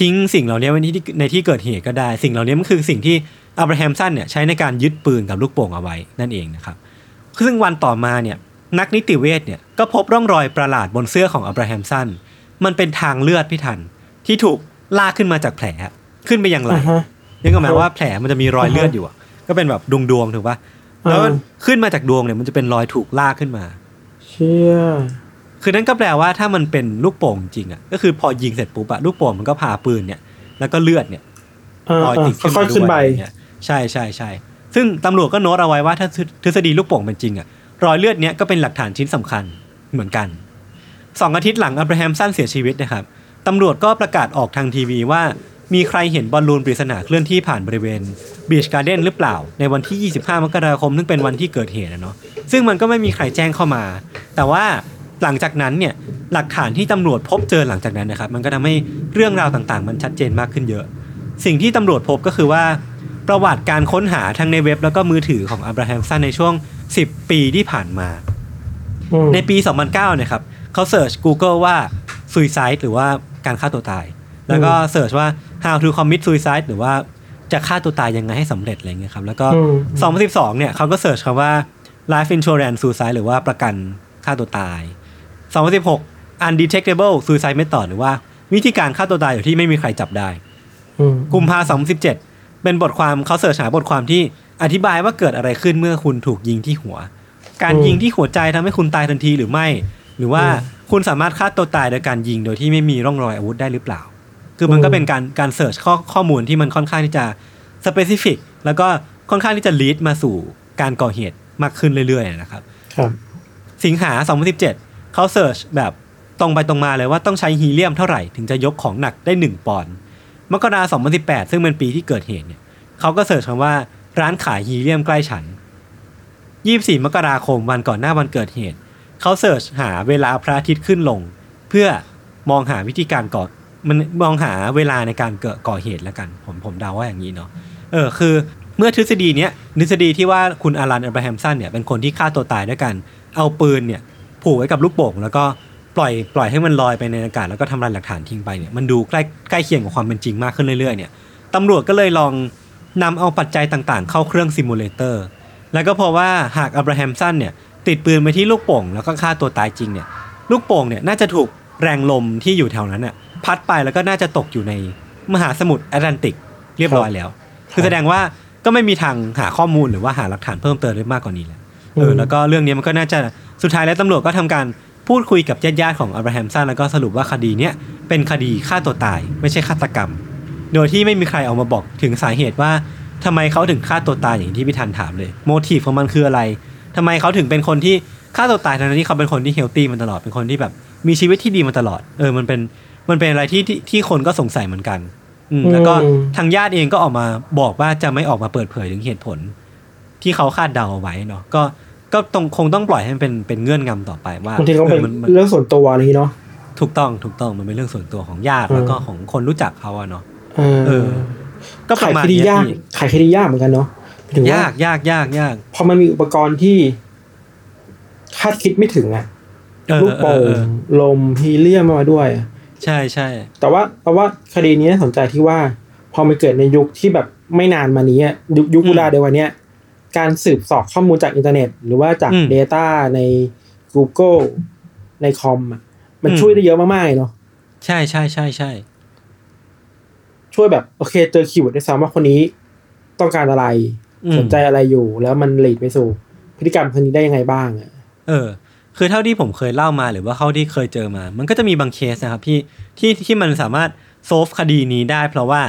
ทิ้งสิ่งเหล่านี้ไว้ในที่ในที่เกิดเหตุก็ได้ สิ่งเหล่านี้มันคือสิ่งที่อับราฮัมสันเนี่ยใช้ในการยึดปืนกับลูกโป่งเอาไว้นั่นเองนะครับซึ่งวันต่อมาเนี่ยนักนิติเวชเนี่ยก็พบร่องรอยประหลาดบนเสื้อของอับราฮัมสันมันเป็นทางเลือดพี่ทันที่ถูกลากขึ้นมาจากแผลขึ้นไปยังไหลอ่าฮะยังก็หมายว่าแผลมันจะมีรอยเลือดอยู่อะก็เป็นแบบดวงดวงๆถูกปะแล้วอ่าขึ้นมาจากดวงเนี่ยมันจะเป็นรอยถูกลากขึ้นมา เชี่ย คือนั่นก็แปลว่าถ้ามันเป็นลูกโป่งจริงอะก็คือพอยิงเสร็จปุ๊บอะลูกโป่งมันก็พาปืนเนี่ย แล้วก็เลือดเนี่ยอ่าลอยอ่าติดขึ้นค่มาอยๆด้ขึ้นวยไปอะไรเงี้ยใช่ใช่ใช่ซึ่งตำรวจก็โน้ตเอาไว้ว่าถ้าทฤษฎีลูกโป่งเป็นจริงอะรอยเลือดเนี้ยก็เป็นหลักฐานชิ้นสำคัญเหมือนกันสองอาทิตย์หลังอับราฮัมสันเสียชีวิตนะครับตำรวจก็ประกาศออกทางทีวีว่ามีใครเห็นบอลลูนปริศนาเคลื่อนที่ผ่านบริเวณบีชการ์เด้นหรือเปล่า ในวันที่ 25 มกราคม ซึ่งเป็นวันที่เกิดเหตุนะเนาะซึ่งมันก็ไม่มีใครแจ้งเข้ามา แต่ว่า หลังจากนั้นเนี่ยหลักฐานที่ตำรวจพบเจอหลังจากนั้นนะครับ มันก็ทำให้เรื่องราวต่างๆ มันชัดเจนมากขึ้นเยอะ สิ่งที่ตำรวจพบก็คือว่า ประวัติการค้นหาทั้งในเว็บแล้วก็มือถือของอับราฮัมสันในช่วง 10 ปีที่ผ่านมาอืมในปี 2009นะครับเขาเสิร์ช Google ว่า suicide หรือว่าการฆ่าตัวตาย แล้วก็เสิร์ชว่า how to commit suicide หรือว่าจะฆ่าตัวตายยังไงให้สำเร็จอะไรเงี้ยครับแล้วก็อืม2012เนี่ยเขาก็เสิร์ชคำว่า life insurance suicide หรือว่าประกันฆ่าตัวตาย 2016 undetectable suicide method หรือว่าวิธีการฆ่าตัวตายอยู่ที่ไม่มีใครจับได้อืมกุมภา2017เป็นบทความเขาเสิร์ชหาบทความที่อธิบายว่าเกิดอะไรขึ้นเมื่อคุณถูกยิงที่หัว การยิงที่หัวใจทำให้คุณตายทันทีหรือไม่ หรือว่าคุณสามารถฆ่าตัวตายโดยการยิงโดยที่ไม่มีร่องรอยอาวุธได้หรือเปล่า คือมันก็เป็นการการเสิร์ชข้อข้อมูลที่มันค่อนข้างที่จะspecific แล้วก็ค่อนข้างที่จะ lead มาสู่การก่อเหตุมากขึ้นเรื่อยๆนะครับ ครับ สิงหา2017เขา search แบบตรงไปตรงมาเลยว่าต้องใช้ฮีเลียมเท่าไหร่ถึงจะยกของหนักได้ 1 ปอนด์มกราคม2018ซึ่งเป็นปีที่เกิดเหตุเนี่ยเขาก็ search คำว่าร้านขายฮีเลียมใกล้ฉัน24มกราคมวันก่อนหน้าวันเกิดเหตุ เขา search หาเวลาพระอาทิตย์ขึ้นลง เพื่อมองหาวิธีการก่อมันมองหาเวลาในการเกิดก่อเหตุแล้วกัน ผมผมเดาว่าอย่างนี้เนาะเออคือเมื่อทฤษฎีเนี้ยทฤษฎีที่ว่าคุณอารันอับราฮัมสันเนี่ยเป็นคนที่ฆ่าตัวตายด้วยการ เอาปืนเนี่ย ผูกไว้กับลูกโป่งแล้วก็ปล่อยปล่อยให้มันลอยไปในอากาศแล้วก็ทำลายหลักฐานทิ้งไปเนี่ยมันดูใกล้ใกล้เคียงกับความเป็นจริงมากขึ้นเรื่อยๆเนี่ยตำรวจก็เลยลองนำเอาปัจจัยต่างๆ เข้าเครื่อง simulator แล้วก็พบว่าหากอับราฮัมสันเนี่ยติดปืนไปที่ลูกโป่งแล้วก็ฆ่าตัวตายจริงเนี่ยลูกโป่งเนี่ยน่าจะถูกแรงลมที่อยู่แถวนั้นน่ะพัดไปแล้วก็น่าจะตกอยู่ในมหาสมุทรแอตแลนติกเรียบร้อยแล้ว คือแสดงว่าก็ไม่มีทางหาข้อมูลหรือว่าหาหลักฐานเพิ่มเติมได้มากกว่านี้แล้วเอออืมแล้วก็เรื่องนี้มันก็น่าจะ สุดท้ายแล้วตำรวจก็ทำการพูดคุยกับญาติๆของอับราฮัมสันแล้วก็สรุปว่าคดีเนี้ยเป็นคดีฆ่าตัวตายไม่ใช่ฆาตกรรม โดยที่ไม่มีใครออกมาบอกถึงสาเหตุว่าทำไมเขาถึงฆ่าตัวตายอย่างที่พี่ทันถามเลยโมทีฟของมันคืออะไรทำไมเขาถึงเป็นคนที่ฆ่าตัวตายทั้งที่เขาเป็นคนที่เฮลตี้มันตลอดเป็นคนที่แบบ มีชีวิตที่ดีมาตลอด เออมันเป็นมันเป็นอะไรที่ที่ที่คนก็สงสัยเหมือนกัน อืมแล้วก็อืมทางญาติเองก็ออกมาบอกว่าจะไม่ออกมาเปิดเผยถึงเหตุผล ที่เขาคาดเดาเอาไว้เนาะก็ ก็ต้องคงต้องปล่อยให้มันเป็นเป็นเงื่อนงำต่อไปว่าบางทีก็เป็นออมันมันเรื่องส่วนตัวอะไรอย่างงี้เนาะถูกต้องถูกต้องมันเป็นเรื่องส่วนตัวของญาติอืมแล้วก็ของคนรู้จักเขาอะเนาะเออเออก็ปขายระมาณคดีเนี้ยยากพี่ไขคดียากเหมือนกันเนาะหมายถึงว่ายากยากยากยากพอมันมีอุปกรณ์ที่คาดคิดไม่ถึงอะเออลูกเอโป่อเองเอาลมฮีเลียมมาด้วยอะใช่ใช่แต่ว่าแต่ว่าคดีนี้น่าสนใจที่ว่า พอมันเกิดในยุคที่แบบไม่นานมานี้อะยุคยุคเวลาเดียวกันเนี้ย การสืบสอบข้อมูลจากอินเทอร์เน็ต หรือว่าจาก Data ใน Google ในคอมอะมันช่วยได้เยอะมากๆเลยเนาะใช่ใช่ใช่ใช่ช่วยแบบโอเคเจอ keyword ได้ซ้ำว่าคนนี้ต้องการอะไรอืมสนใจอะไรอยู่ แล้วมัน lead ไปสู่พฤติกรรมคนนี้ได้ยังไงบ้างอะเออ คือเท่าที่ผมเคยเล่ามาหรือว่าเท่าที่เคยเจอมา มันก็จะมีบางเคสนะครับที่ที่ที่มันสามารถ solve คดีนี้ได้ เพราะว่า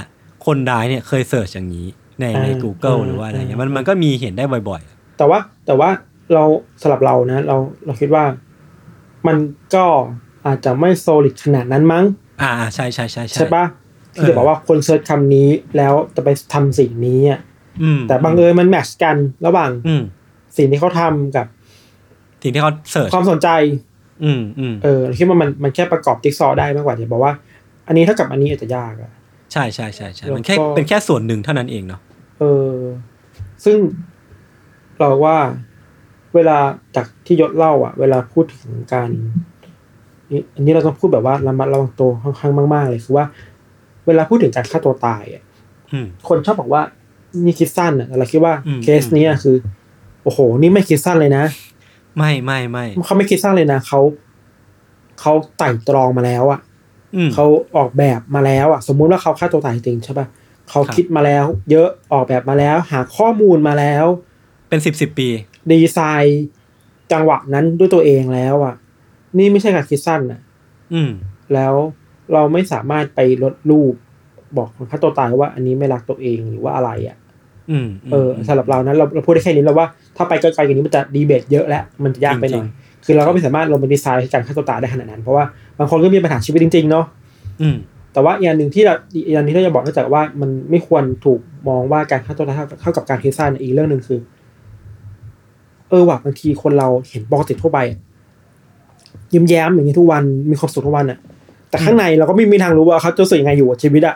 คนร้ายเนี่ยเคย search อย่างนี้ ในใน Google หรือว่าอะไรเงี้ยมันมันก็มีเห็นได้บ่อยแต่ว่าแต่ว่าเราสำหรับเรานะ เราเราคิดว่า มันก็อาจจะไม่ solid ขนาดนั้นมั้งๆอ่าใช่ใช่ใช่ใช่ปะที่เออจะบอกว่าคน search คำนี้แล้วจะไปทำสิ่งนี้อะอืมแต่บังเอิญมัน match กันระหว่างอืมสิ่งที่เขาทำกับสิ่งที่เขา search ความสนใจ อืมอืมเออเราคิดว่ามันมันแค่ประกอบจิ๊กซอว์ได้มากกว่าจะบอกว่า อันนี้เท่ากับอันนี้อาจจะยากอะ ใช่ใช่ใช่ใช่แล้วมันแค่ก็เป็นแค่ส่วนหนึ่งเท่านั้นเองเนาะเออ ซึ่งเราว่าเวลาจากที่ยศเล่า อะ เวลาพูดถึงการนี่อันนี้เราต้องพูดแบบว่าระมัดระวังตัวค่อนข้างมากๆเลยคือว่า เวลาพูดถึงการฆ่าตัวตายอะอืมคนชอบบอกว่านี่คิดสั้นอะแต่เราคิดว่าอืมเคสเนี้ยคือ โอ้โห นี่ไม่คิดสั้นเลยนะ ไม่ไม่ไม่เขาไม่คิดสั้นเลยนะเขาเขาไต่ตรองมาแล้วอะอืม เขาออกแบบมาแล้วอะ สมมุติว่าเขาฆ่าตัวตายจริงใช่ป่ะเขาครับคิดมาแล้ว เยอะออกแบบมาแล้ว หาข้อมูลมาแล้ว เป็นสิบสิบปี ดีไซน์จังหวะนั้นด้วยตัวเองแล้วอะ นี่ไม่ใช่การคิดสั้นอะ อืม แล้วเราไม่สามารถไปลดรูปบอกคนฆ่าตัวตายว่าอันนี้ไม่รักตัวเองหรือว่าอะไรอะอืมเออสำหรับเรานั้นเราเราพูดได้แค่นี้แล้วว่าถ้าไปไกลๆกว่านี้มันจะดีเบตเยอะแล้วมันจะยากไปหน่อย คือเราก็ไม่สามารถลงไปดีไซน์การฆ่าตัวตายได้ขนาดนั้น เพราะว่าบางคนก็มีปัญหาชีวิตจริงๆเนาะอืมแต่ว่าอีกอย่างหนึ่งที่เราอีกอย่างหนึงที่เราจะบอกนอกจากว่ามันไม่ควรถูกมองว่าการฆ่าตัวตายเท่ากับการคิดสั้นอีกเรื่องหนึ่งคือ เออว่ะบางทีคนเราเห็นปกติทั่วไปอะยิ้มแย้มอย่างนี้ทุกวันมีความสุขทุกวันอะแต่ข้างในเราก็ไม่มีทางรู้ว่าเขาจะรู้สึกยังไงอยู่กับชีวิตอะ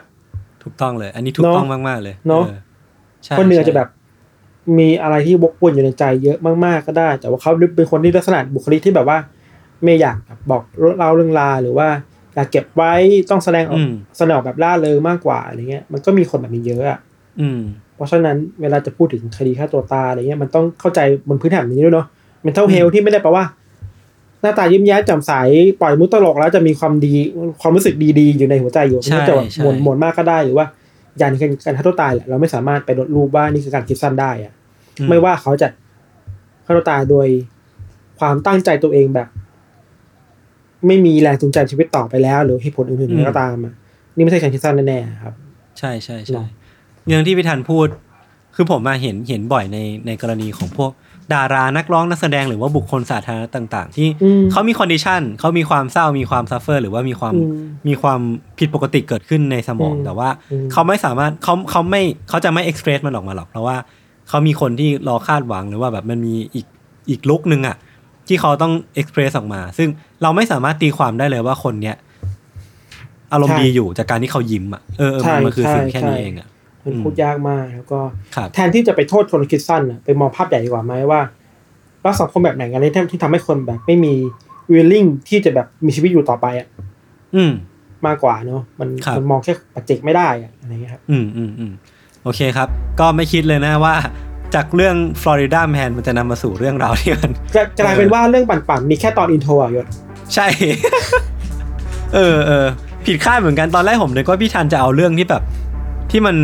ถูกต้องเลย อันนี้ถูกเนอะต้องมากๆเลยเนอะออใช่คนหนึ่งอาจใช่จะแบบ มีอะไรที่วกวนอยู่ในใจเยอะมากๆก็ได้ แต่ว่าเขาเป็นคนที่ลักษณะบุคลิกที่แบบว่า ไม่อยากแบบบอกเล่าเรื่องราวหรือว่าอยากเก็บไว้ต้องแสดงออกอืมแสดงออกแบบล่าเริงมากกว่าอะไรเงี้ย มันก็มีคนแบบนี้เยอะอะอืมเพราะฉะนั้นเวลาจะพูดถึงคดีฆ่าตัวตายอะไรเงี้ยมันต้องเข้าใจบนพื้นฐานนี้ด้วยเนาะ mental health ที่ไม่ได้แปลว่า หน้าตายิ้มแย้มแจ่มใสปล่อยมุกตลกแล้วจะมีความดีความรู้สึกดีๆ อยู่ในหัวใจอยู่ใช่มันจะแบบใช่หม่นหม่นมากก็ได้หรือว่าอย่างนี้การฆ่าตัวตายแหละเราไม่สามารถไปลดรูปว่านี่คือการคิดสั้นได้อะอื ไม่ว่าเขาจะฆ่าตัวตายโดยความตั้งใจตัวเองแบบ ไม่มีแรงจูงใจชีวิตต่อไปแล้ว หรือเหตุผลอื่นๆก็ตามอะนี่ไม่ใช่การคิดสั้นแน่ๆครับ ใช่ใช่เนใช่อะเรื่องที่พี่ธันพูด คือผมมาเห็นเห็นบ่อยในในกรณีของพวกดารานักร้องนักแสดงหรือว่าบุคคลสาธารณะต่าง ๆ ที่อืมเขามี condition เขามีความเศร้ามีความ suffer หรือว่ามีความอืมมีความผิดปกติเกิดขึ้นในสมองอืมแต่ว่าอืมเขาไม่สามารถเขาเขาไม่เขาจะไม่เอ็กเพรสมันออกมาหรอก เพราะว่า เขามีคนที่รอคาดหวังหรือว่าแบบมันมีอีกอีกลุกหนึ่งอะที่เขาต้องเอ็กเพรสออกมา ซึ่งเราไม่สามารถตีความได้เลยว่าคนเนี้ยอารมณ์ใช่ดีอยู่จากการที่เขายิ้มอะเออเออใช่มันคือสิ่งใช่แค่นี้ใช่เองอะมันอืมพูดยากมากแล้วก็ครับแทนที่จะไปโทษคนคิดสั้นน่ะไปมองภาพใหญ่ดีกว่าไหมว่าเราสังคมแบบไหนกันที่ที่ทำให้คนแบบไม่มี willing ที่จะแบบมีชีวิตอยู่ต่อไปอะอืม มากกว่าเนอะมันครับมันมองแค่ปัจเจกไม่ได้อะอะไรเงี้ยครับ อืมอืมอืมโอเคครับ ก็ไม่คิดเลยนะว่า จากเรื่องฟลอริดาแมนมันจะนำมาสู่เรื่องราวที่มันจะกลายเป็นว่าเรื่องปั่นๆมีแค่ตอนอินโทรอะยศใช่ เออเออผิดคาดเหมือนกันตอนแรกผมนึกว่าพี่ทันจะเอาเรื่องที่แบบ ที่มัน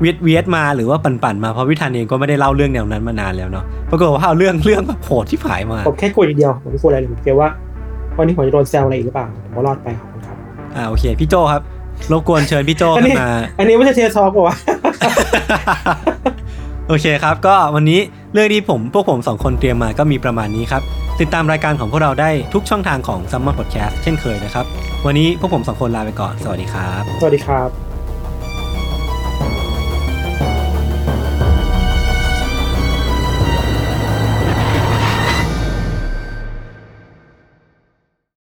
เวียดเวียดมาหรือว่าปั่นๆมาเพราะวิธันเองก็ไม่ได้เล่าเรื่องแนวนั้นมานานแล้วเนาะปรากฏว่าเอาเรื่องเรื่องแบบโหดที่ผายมาผมแค่กลัวอย่างเดียวผมไม่กลัวอะไรเลยผมกลัวว่าวันนี้ผมจะโดนแซวอะไรอีกหรือเปล่าผมก็รอดไปขอบคุณครับอ่าโอเคพี่โจครับ รบกวนเชิญพี่โจอันขึ้นี้นมา อันนี้ไม่ใช่เทสทอกป่าวะโอเคครับ ก็วันนี้เรื่องที่ผมพวกผมสองคนเตรียมมาก็มีประมาณนี้ครับ ติดตามรายการของพวกเราได้ทุกช่องทางของ Summer Podcast เช่นเคยนะครับ วันนี้พวกผมสองคนลาไปก่อน สวัสดีครับ สวัสดีครับ